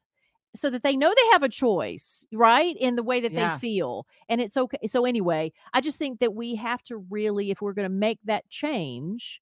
so that they know they have a choice, right? In the way that Yeah. they feel. And it's okay. So, anyway, I just think that we have to really, if we're going to make that change,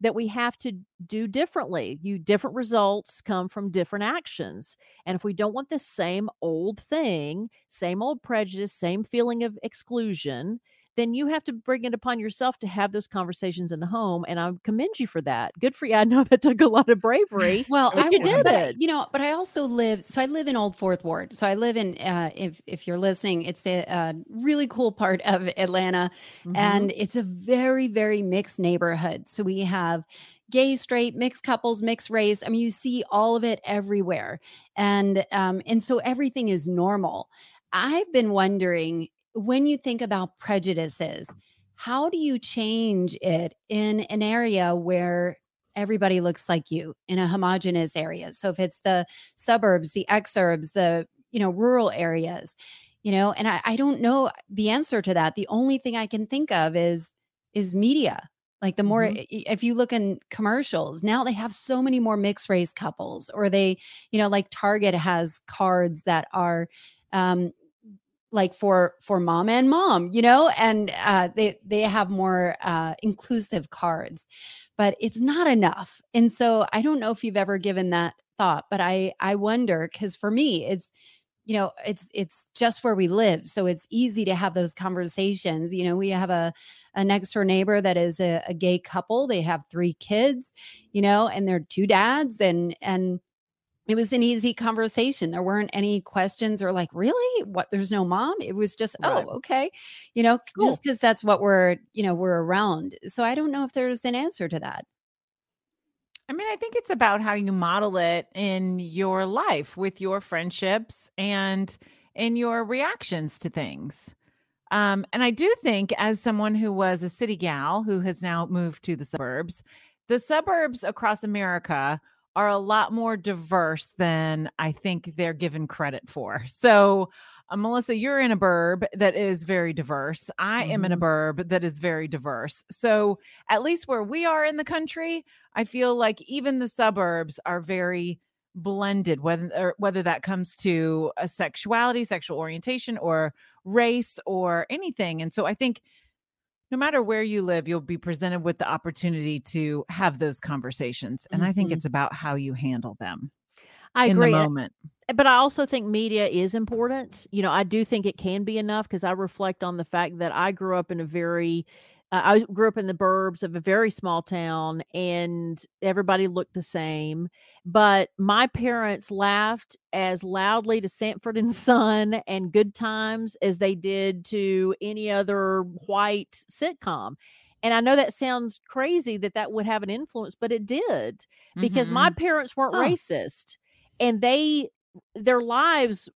that we have to do differently. You different results come from different actions. And if we don't want the same old thing, same old prejudice, same feeling of exclusion, then you have to bring it upon yourself to have those conversations in the home. And I commend you for that. Good for you. I know that took a lot of bravery. Well, I you did but it. you know, but I also live. So I live in Old Fourth Ward. So I live in. Uh, if if you're listening, it's a, a really cool part of Atlanta, Mhm. and it's a very very mixed neighborhood. So we have gay, straight, mixed couples, mixed race. I mean, you see all of it everywhere, and um, and so everything is normal. I've been wondering when you think about prejudices, how do you change it in an area where everybody looks like you in a homogenous area. So if it's the suburbs, the exurbs, the you know rural areas, you know, and I, I don't know the answer to that. The only thing I can think of is is media. Like the more Mhm. if you look in commercials, now they have so many more mixed race couples, or they, you know, like Target has cards that are um like for for mom and mom you know? And uh they they have more uh inclusive cards but it's not enough. And so i don't know if you've ever given that thought but i i wonder because for me it's you know it's it's just where we live so it's easy to have those conversations you know? We have a a next door neighbor that is a, a gay couple they have three kids you know? And they're two dads and and it was an easy conversation. There weren't any questions or like, really? What? There's no mom? It was just, Right. oh, okay. You know, Cool. just because that's what we're, you know, we're around. So I don't know if there's an answer to that. I mean, I think it's about how you model it in your life with your friendships and in your reactions to things. Um, and I do think, as someone who was a city gal who has now moved to the suburbs, the suburbs across America are a lot more diverse than I think they're given credit for. So, uh, Melissa, you're in a burb that is very diverse. I am in a burb that is very diverse. So, at least where we are in the country, I feel like even the suburbs are very blended, whether whether that comes to a sexuality, sexual orientation, or race, or anything. And so I think no matter where you live, you'll be presented with the opportunity to have those conversations. And I think Mhm. it's about how you handle them I in agree. the moment. but I also think media is important. You know, I do think it can be enough because I reflect on the fact that I grew up in a very, uh, I grew up in the burbs of a very small town and everybody looked the same. But my parents laughed as loudly to Sanford and Son and Good Times as they did to any other white sitcom. And I know that sounds crazy that that would have an influence, but it did because my Mhm. parents weren't Huh. racist and they their lives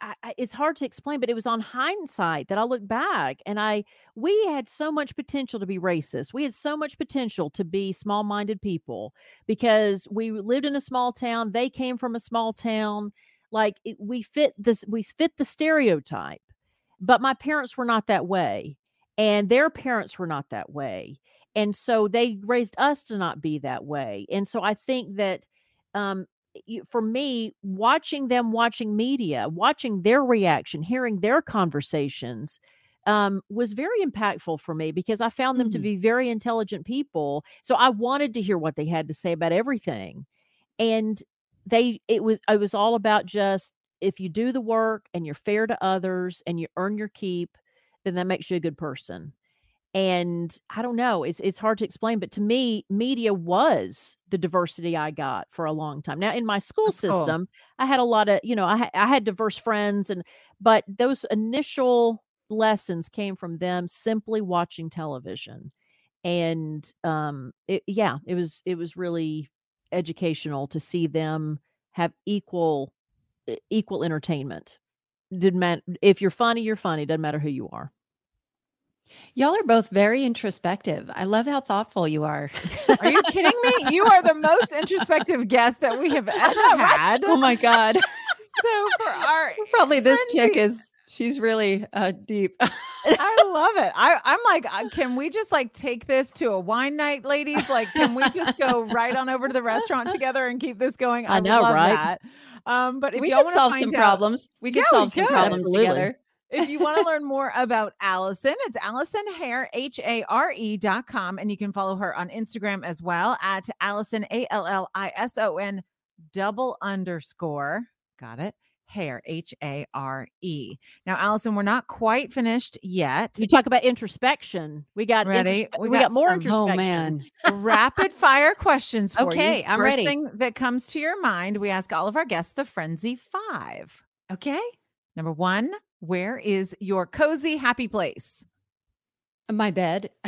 I, I, it's hard to explain but it was on hindsight that i look back and i we had so much potential to be racist. We had so much potential to be small-minded people because we lived in a small town they came from a small town like it, we fit this we fit the stereotype but my parents were not that way and their parents were not that way and so they raised us to not be that way and so i think that um for me watching them watching media watching their reaction hearing their conversations um, was very impactful for me because i found them to Mhm. be very intelligent people so i wanted to hear what they had to say about everything and they it was it was all about just if you do the work and you're fair to others and you earn your keep then that makes you a good person and I don't know, it's it's hard to explain, but to me, media was the diversity I got for a long time. Now, in my school That's cool. system, I had a lot of, you know, I I had diverse friends, and but those initial lessons came from them simply watching television, and um, it, yeah, it was it was really educational to see them have equal equal entertainment. Didn't matter if you're funny, you're funny. Doesn't matter who you are. Y'all are both very introspective. I love how thoughtful you are. Are you kidding me? You are the most introspective guest that we have ever had. oh my God. So for our Probably this chick is, she's really uh, deep. I love it. I, I'm like, uh, can we just like take this to a wine night, ladies? Like, can we just go right on over to the restaurant together and keep this going? I know, love right? That. Um, but if we y'all could solve some out, problems. We could Yeah, we solve some could. problems Absolutely. together. If you want to learn more about Allison, it's Allison Hare, H A R E dot com. And you can follow her on Instagram as well at Allison, A L L I S O N double underscore. Got it. Hare, H A R E. Now, Allison, we're not quite finished yet. You talk about introspection. We got Ready? introspe- We we, got got, more some- oh, introspection. Oh man. Rapid fire questions for you. Okay, I'm First ready. thing that comes to your mind, we ask all of our guests the Frenzy Five. Okay. Number one, where is your cozy, happy place? My bed.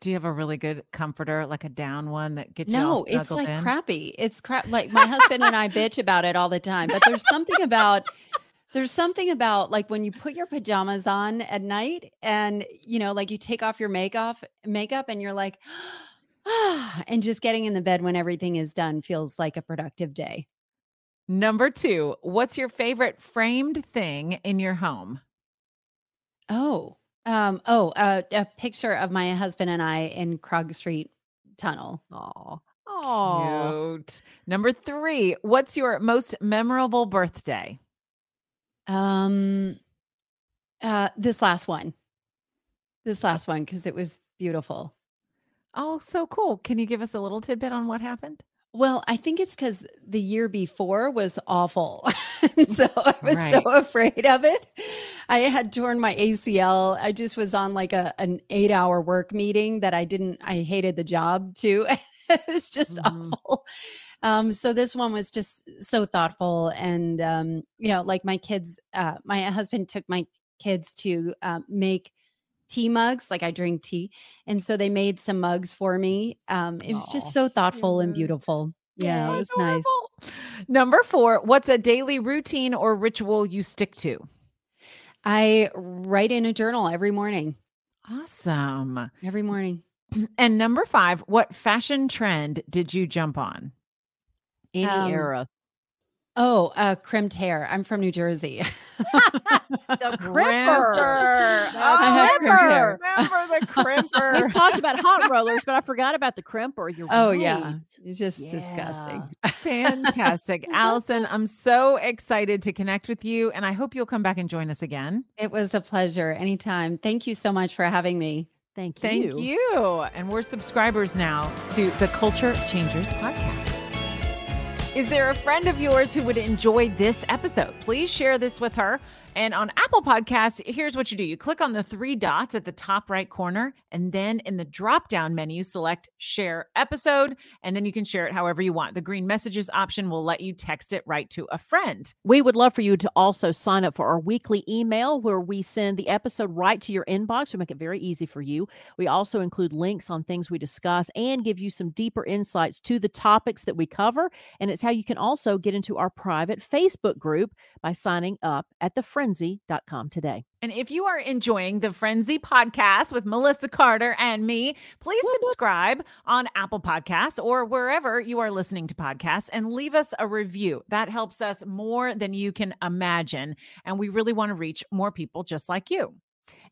Do you have a really good comforter, like a down one that gets you no, it's like in? crappy. It's crap. Like my husband and I bitch about it all the time, but there's something about there's something about like when you put your pajamas on at night and you know, like you take off your makeup makeup and you're like, ah, and just getting in the bed when everything is done feels like a productive day. Number two, what's your favorite framed thing in your home? Oh, um, oh, uh, a picture of my husband and I in Krug Street Tunnel. Oh, oh, Cute. Number three, what's your most memorable birthday? Um, uh, this last one, this last one, because it was beautiful. Oh, so cool. Can you give us a little tidbit on what happened? Well, I think it's because the year before was awful. so I was Right. so afraid of it. I had torn my ACL. I just was on like a an eight hour work meeting that I didn't, I hated the job too. it was just Mhm. awful. Um, so this one was just so thoughtful. And, um, you know, like my kids, uh, my husband took my kids to uh, make tea mugs. Like I drink tea. And so they made some mugs for me. Um, it was Aw, just so thoughtful and beautiful. Yeah, it was nice. Number four, what's a daily routine or ritual you stick to? I write in a journal every morning. Awesome. Every morning. And number five, what fashion trend did you jump on? any Um, era. Oh, uh, crimped hair. I'm from New Jersey. The Crimper. I have crimped hair. Remember the crimper. We talked about hot rollers, but I forgot about the crimper. You're oh yeah, it's just disgusting. Fantastic. Allison, I'm so excited to connect with you, and I hope you'll come back and join us again. It was a pleasure. Anytime. Thank you so much for having me. Thank you. Thank you. And we're subscribers now to the Culture Changers podcast. Is there a friend of yours who would enjoy this episode? Please share this with her. And on Apple Podcasts, here's what you do you click on the three dots at the top right corner, and then in the drop down menu, select share episode, and then you can share it however you want. The green messages option will let you text it right to a friend. We would love for you to also sign up for our weekly email where we send the episode right to your inbox. We make it very easy for you. We also include links on things we discuss and give you some deeper insights to the topics that we cover. And it's how you can also get into our private Facebook group by signing up at thefrenzy.com today. And if you are enjoying the Frenzy podcast with Melissa Carter and me, please subscribe on Apple Podcasts or wherever you are listening to podcasts and leave us a review. That helps us more than you can imagine. And we really want to reach more people just like you.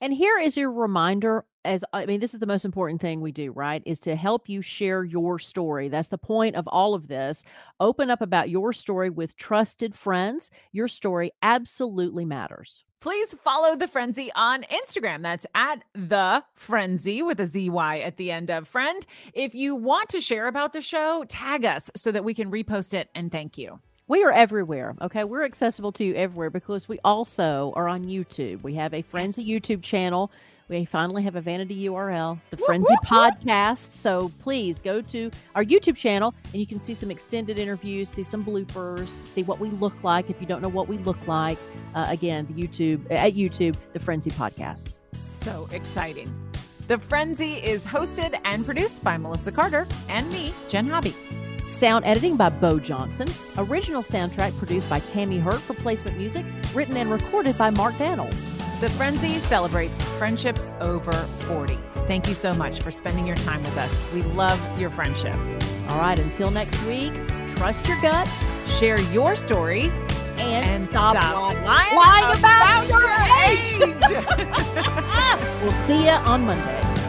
And here is your reminder as I mean, this is the most important thing we do, right? Is to help you share your story. That's the point of all of this. Open up about your story with trusted friends. Your story absolutely matters. Please follow the Frenzy on Instagram. That's at the Frenzy with a ZY at the end of friend. If you want to share about the show, tag us so that we can repost it and thank you. We are everywhere. Okay. We're accessible to you everywhere because we also are on YouTube. We have a Frenzy YouTube channel. we finally have a vanity URL, the Frenzy Podcast. So please go to our YouTube channel and you can see some extended interviews, see some bloopers, see what we look like. If you don't know what we look like, uh, again, the YouTube at YouTube, the Frenzy Podcast. So exciting. The Frenzy is hosted and produced by Melissa Carter and me, Jenn Hobby. Sound editing by Bo Johnson. Original soundtrack produced by Tammy Hurt for placement music, written and recorded by Mark Daniels. The Frenzy celebrates friendships over 40. Thank you so much for spending your time with us. We love your friendship. All right, until next week, trust your gut, share your story, and, and stop, stop lying, lying about, about, your age. age. we'll see you on Monday.